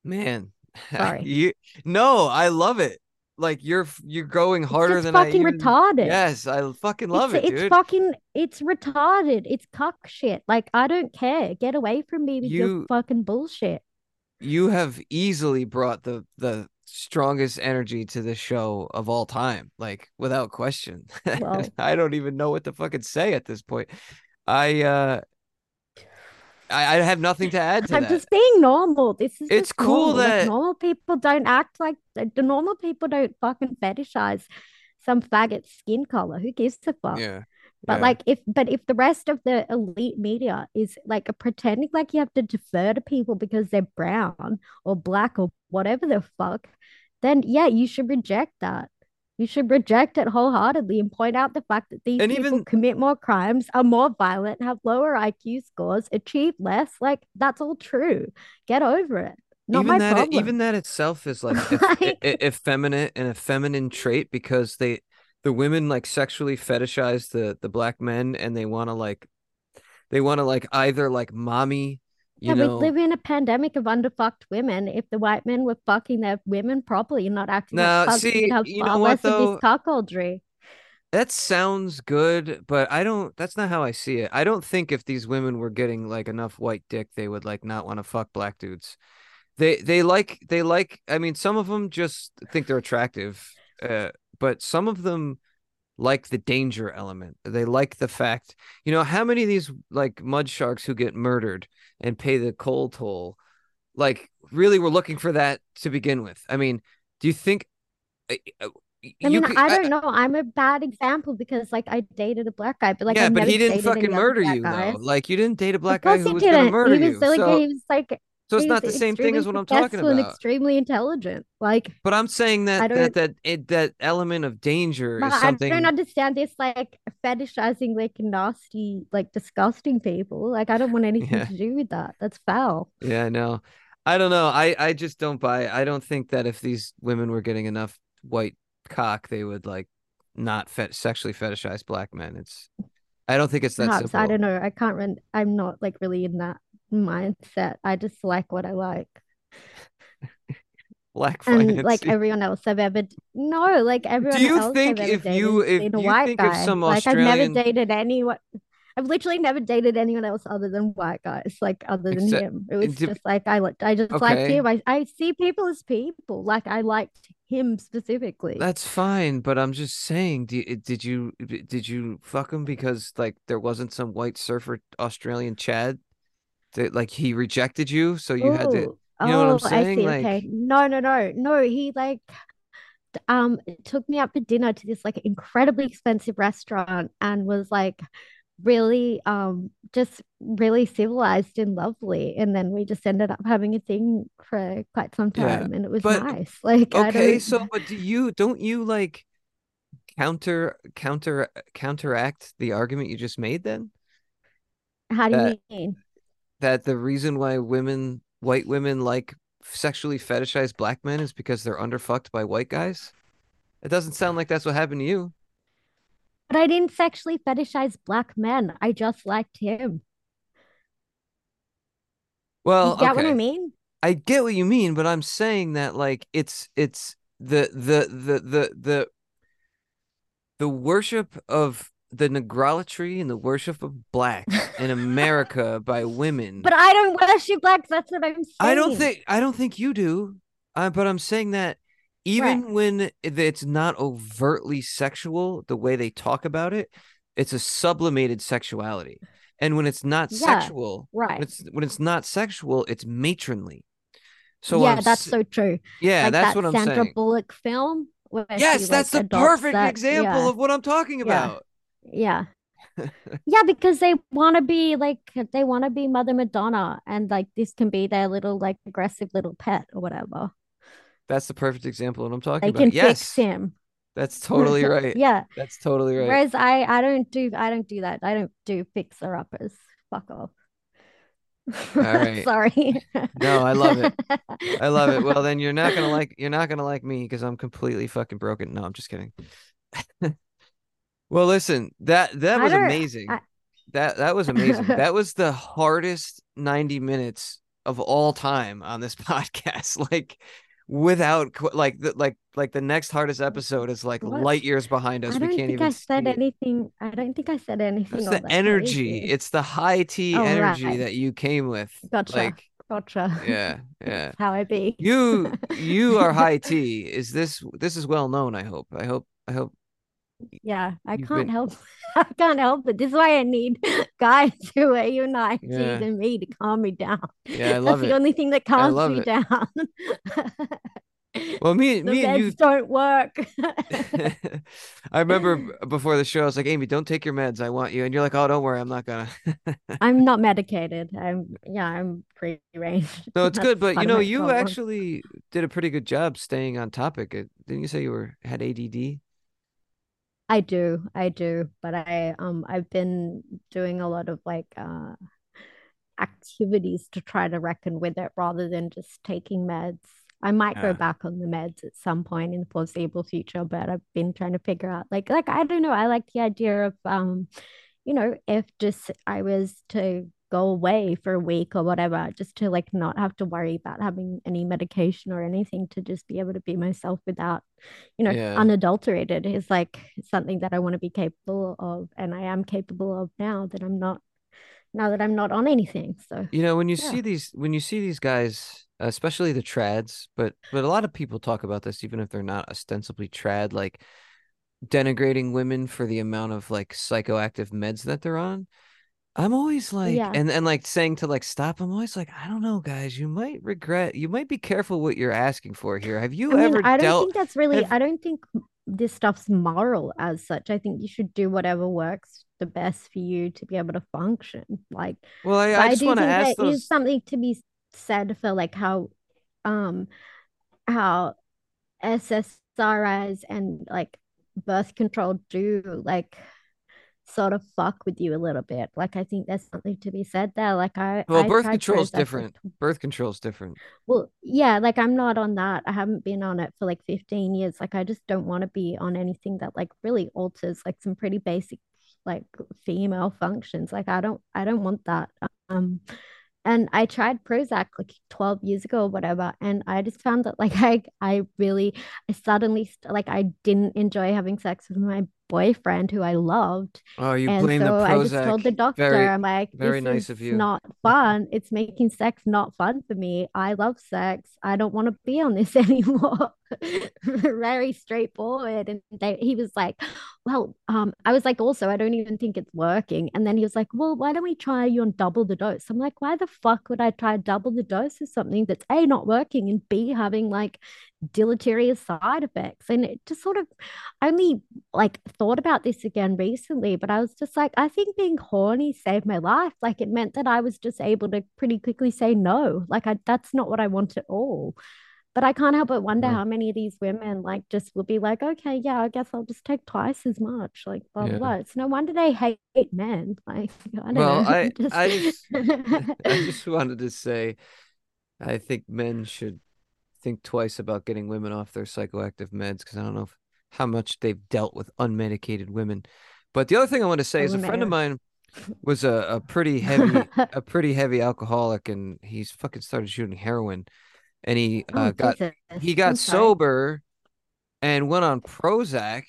Man. Sorry. you no, I love it. Like you're you're going harder it's than I fucking even retarded. Yes, I fucking love it's, it, it's dude. fucking it's retarded. It's cuck shit. Like I don't care. Get away from me with your fucking bullshit. you have easily brought the the strongest energy to this show of all time, like without question. Well- I don't even know what to fucking say at this point. I uh I, I have nothing to add to I'm that. just being normal. This is It's cool normal. Like, that- normal people don't act like the the normal people don't fucking fetishize some faggot skin color. Who gives a fuck? yeah. But yeah. like if but if the rest of the elite media is like pretending like you have to defer to people because they're brown or black or whatever the fuck, then yeah, you should reject that. You should reject it wholeheartedly and point out the fact that these And people even- commit more crimes, are more violent, have lower IQ scores, achieve less. Like that's all true. Get over it. Not even my that problem. even that itself is like Like- e- e- effeminate and a feminine trait because they the women like sexually fetishize the the black men and they want to like they want to like either like mommy you yeah, know we live in a pandemic of underfucked women. If the white men were fucking their women properly and not acting Now, like see, we'd have you know far what, less of though? this cuckoldry. That sounds good, but I don't. That's not how I see it. I don't think if these women were getting like enough white dick, they would like not want to fuck black dudes. They they like they like. I mean, some of them just think they're attractive, uh, but some of them like the danger element. They like the fact, you know, how many of these like mud sharks who get murdered and pay the coal toll, like really were looking for that to begin with. I mean, do you think? uh, uh, I mean, could- I don't know. I'm a bad example because like I dated a black guy, but like yeah, I've but he didn't fucking murder you. Like you didn't date a black guy who he was gonna didn't. murder He was you. like so he was like So it's not the same thing as what I'm talking successful and about. extremely intelligent. Like, But I'm saying that that that it, that element of danger is something. I don't understand this like fetishizing like nasty, like disgusting people. Like, I don't want anything Yeah. to do with that. That's foul. Yeah, I know. I don't know. I I just don't buy. it. I don't think that if these women were getting enough white cock, they would like not fet- sexually fetishize black men. It's. I don't think it's that Perhaps simple. I don't know. I can't run. I'm not like really in that mindset. I just like what I like. Black and like everyone else I've ever no, like everyone Do you else think I've if you- if you think of guy. some like I've never dated anyone. I've literally never dated anyone else other than white guys, like other than Except- him. It was did- just like I liked, I just liked him. I, I see people as people. Like I liked him specifically. That's fine, but I'm just saying. Did, did you did you fuck him because like there wasn't some white surfer Australian Chad that like he rejected you, so you had to. You know what I'm oh, I saying? see. Like- Okay. No, no, no, no. He like um took me out for dinner to this like incredibly expensive restaurant and was like really um just really civilized and lovely. And then we just ended up having a thing for quite some Yeah, time and it was but- nice. Like Okay, so but do you don't you like counter counter counteract the argument you just made then? how do you mean? That the reason why women white women like sexually fetishize black men is because they're underfucked by white guys? It doesn't sound like that's what happened to you. But I didn't sexually fetishize black men. I just liked him. Well, You get what I mean? I get what you mean, but I'm saying that like it's it's the the the the the the worship of the negrolatry and the worship of black in America by women. But I don't worship blacks. That's what I'm saying. I don't think I don't think you do. Uh, but I'm saying that even when it's not overtly sexual, the way they talk about it, it's a sublimated sexuality. And when it's not Yeah, sexual, right. when it's when it's not sexual, it's matronly. So yeah, I'm that's so true. yeah, like that's that what I'm Sandra saying. Bullock film. Yes, she, that's like, the perfect that- example yeah, of what I'm talking about. Yeah. Yeah, yeah because they want to be like they want to be Mother Madonna, and like this can be their little like aggressive little pet or whatever. That's the perfect example of what I'm talking They about. can yes, fix him. that's totally right. Yeah. That's totally right. Whereas I I don't do I don't do that. I don't do fixer uppers. Fuck off. right. Sorry. No, I love it. I love it. Well, then you're not gonna like you're not gonna like me because I'm completely fucking broken. No, I'm just kidding. Well, listen, that that I was amazing. I- That that was amazing. that was the hardest 90 minutes of all time on this podcast. Like without like the like like the next hardest episode is like What? light years behind us. I we can't think even I said see it. anything. I don't think I said anything. It's the energy. crazy. It's the high T Oh, energy right. that you came with. Gotcha. Like Gotcha. yeah, yeah. That's how I be. You you are high T. Is this this is well known, I hope. I hope I hope Yeah, I You've can't been- help. I can't help it. This is why I need guys who are IT Yeah. than me to calm me down. Yeah, I love That's the only thing that calms me it. down. Well, me the me and you don't work. I remember before the show I was like, "Aimee, don't take your meds. I want you." And you're like, "Oh, don't worry. I'm not gonna." I'm not medicated. I'm yeah, I'm free range. No, it's good, but you know, you problem. actually did a pretty good job staying on topic. Didn't you say you were had ADD? I do, I do, but I um I've been doing a lot of like uh activities to try to reckon with it rather than just taking meds. I might go back on the meds at some point in the foreseeable future, but I've been trying to figure out like like I don't know, I like the idea of um you know, if just I was to go away for a week or whatever, just to like not have to worry about having any medication or anything to just be able to be myself without, you know, Yeah. unadulterated is like something that I want to be capable of and I am capable of now that I'm not now that I'm not on anything. So You know, when you Yeah. see these when you see these guys, especially the trads, but but a lot of people talk about this even if they're not ostensibly trad, like denigrating women for the amount of like psychoactive meds that they're on. I'm always like Yeah. and and like saying to like stop, I'm always like, I don't know, guys, you might regret you might be careful what you're asking for here. Have you I mean, ever I don't dealt think that's really, have- I don't think this stuff's moral as such. I think you should do whatever works the best for you to be able to function. Like, well I, I I just do want to ask there is those something to be said for like how um how SSRIs and like birth control do like sort of fuck with you a little bit. Like I think there's something to be said there. Like I Well, I birth control is different. Birth control is different. Well, yeah, like I'm not on that. I haven't been on it for like 15 years. Like I just don't want to be on anything that like really alters like some pretty basic like female functions. Like I don't I don't want that. Um and I tried Prozac like 12 years ago or whatever, and I just found that like I I really I suddenly like I didn't enjoy having sex with my boyfriend who I loved. Oh, you And blame the so I just told the doctor, Very, I'm like, very this nice is of you. not fun. It's making sex not fun for me. I love sex. I don't want to be on this anymore. very straightforward. And they, he was like, well, um, I was like, also, I don't even think it's working. And then he was like, well, why don't we try you on double the dose? I'm like, why the fuck would I try double the dose of something that's A, not working and B, having like deleterious side effects? And it just sort of, only like thought about this again recently, but I was just like, I think being horny saved my life. Like it meant that I was just able to pretty quickly say no. Like I that's not what I want at all. But I can't help but wonder Yeah. how many of these women like just will be like, okay, yeah, I guess I'll just take twice as much. Like blah blah Yeah. blah. It's no wonder they hate men. Like I don't Well, know. I- Just- I just- I just wanted to say, I think men should think twice about getting women off their psychoactive meds because I don't know if, how much they've dealt with unmedicated women. But the other thing I want to say is a friend of mine was a, a pretty heavy a pretty heavy alcoholic and he's fucking started shooting heroin and he uh, Oh, got Jesus. he got sober and went on Prozac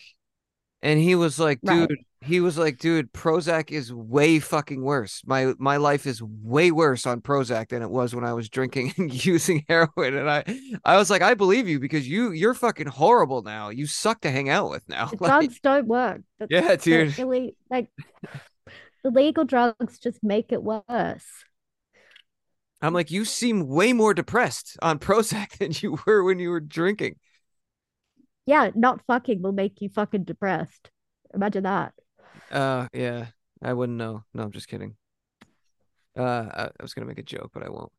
and he was like Right. dude he was like dude Prozac is way fucking worse my my life is way worse on Prozac than it was when I was drinking and using heroin and I I was like I believe you because you you're fucking horrible now you suck to hang out with now Like, drugs don't work. That's- yeah dude Really, like the legal drugs just make it worse. I'm like you seem way more depressed on Prozac than you were when you were drinking Yeah, not fucking will make you fucking depressed. Imagine that. Uh, yeah, I wouldn't know. No, I'm just kidding. Uh, I, I was gonna make a joke, but I won't.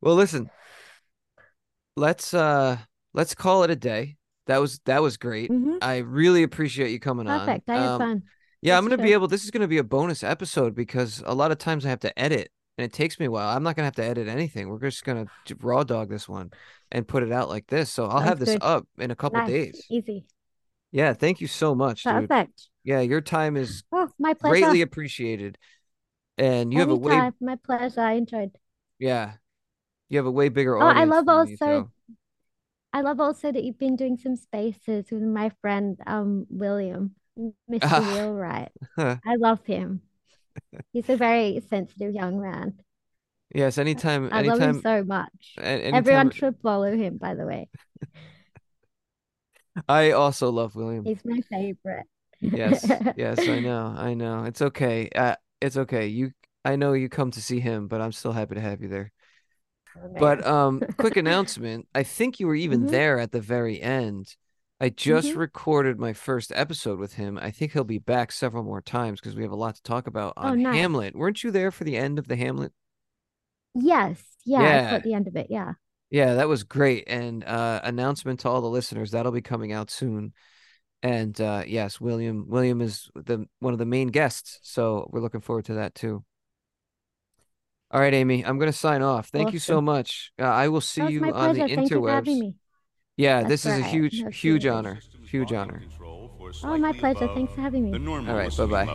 Well, listen, let's uh, let's call it a day. That was that was great. Mhm. I really appreciate you coming on. Perfect. I had Um, fun. yeah, I'm gonna be able. This is gonna be a bonus episode because a lot of times I have to edit, and it takes me a while. I'm not gonna have to edit anything. We're just gonna raw dog this one and put it out like this. So I'll have this good. up in a couple Nice. days. Easy. Yeah, thank you so much, dude. Perfect. Yeah, your time is Oh, my pleasure. greatly appreciated. And you have a way, Anytime. My pleasure. I enjoyed. yeah, you have a way bigger Oh, I love also- so- I love also that you've been doing some spaces with my friend um William, Mr. Wheelwright. I love him. He's a very sensitive young man. Yes, anytime, I love him so much. anytime. Everyone should follow him, by the way. I also love William. He's my favorite. Yes, yes, I know, I know. It's okay. Uh, it's okay. You, I know you come to see him, but I'm still happy to have you there. Oh, But um, quick announcement. I think you were even Mhm. there at the very end. I just Mhm. recorded my first episode with him. I think he'll be back several more times because we have a lot to talk about Oh, on nice. Hamlet. Weren't you there for the end of the Hamlet? Yes, yeah, Yeah. caught the end of it. Yeah. Yeah, that was great. And uh announcement to all the listeners, that'll be coming out soon. And uh yes, William William is the one of the main guests, so we're looking forward to that too. All right, Aimee, I'm gonna sign off. Thank you so much. Uh, I will see you on the pleasure. Thank you for having interwebs. Me. Yeah, That's this is a right. huge, That's huge honor. Huge honor. Oh, my pleasure. Thanks for having me. All right, bye-bye.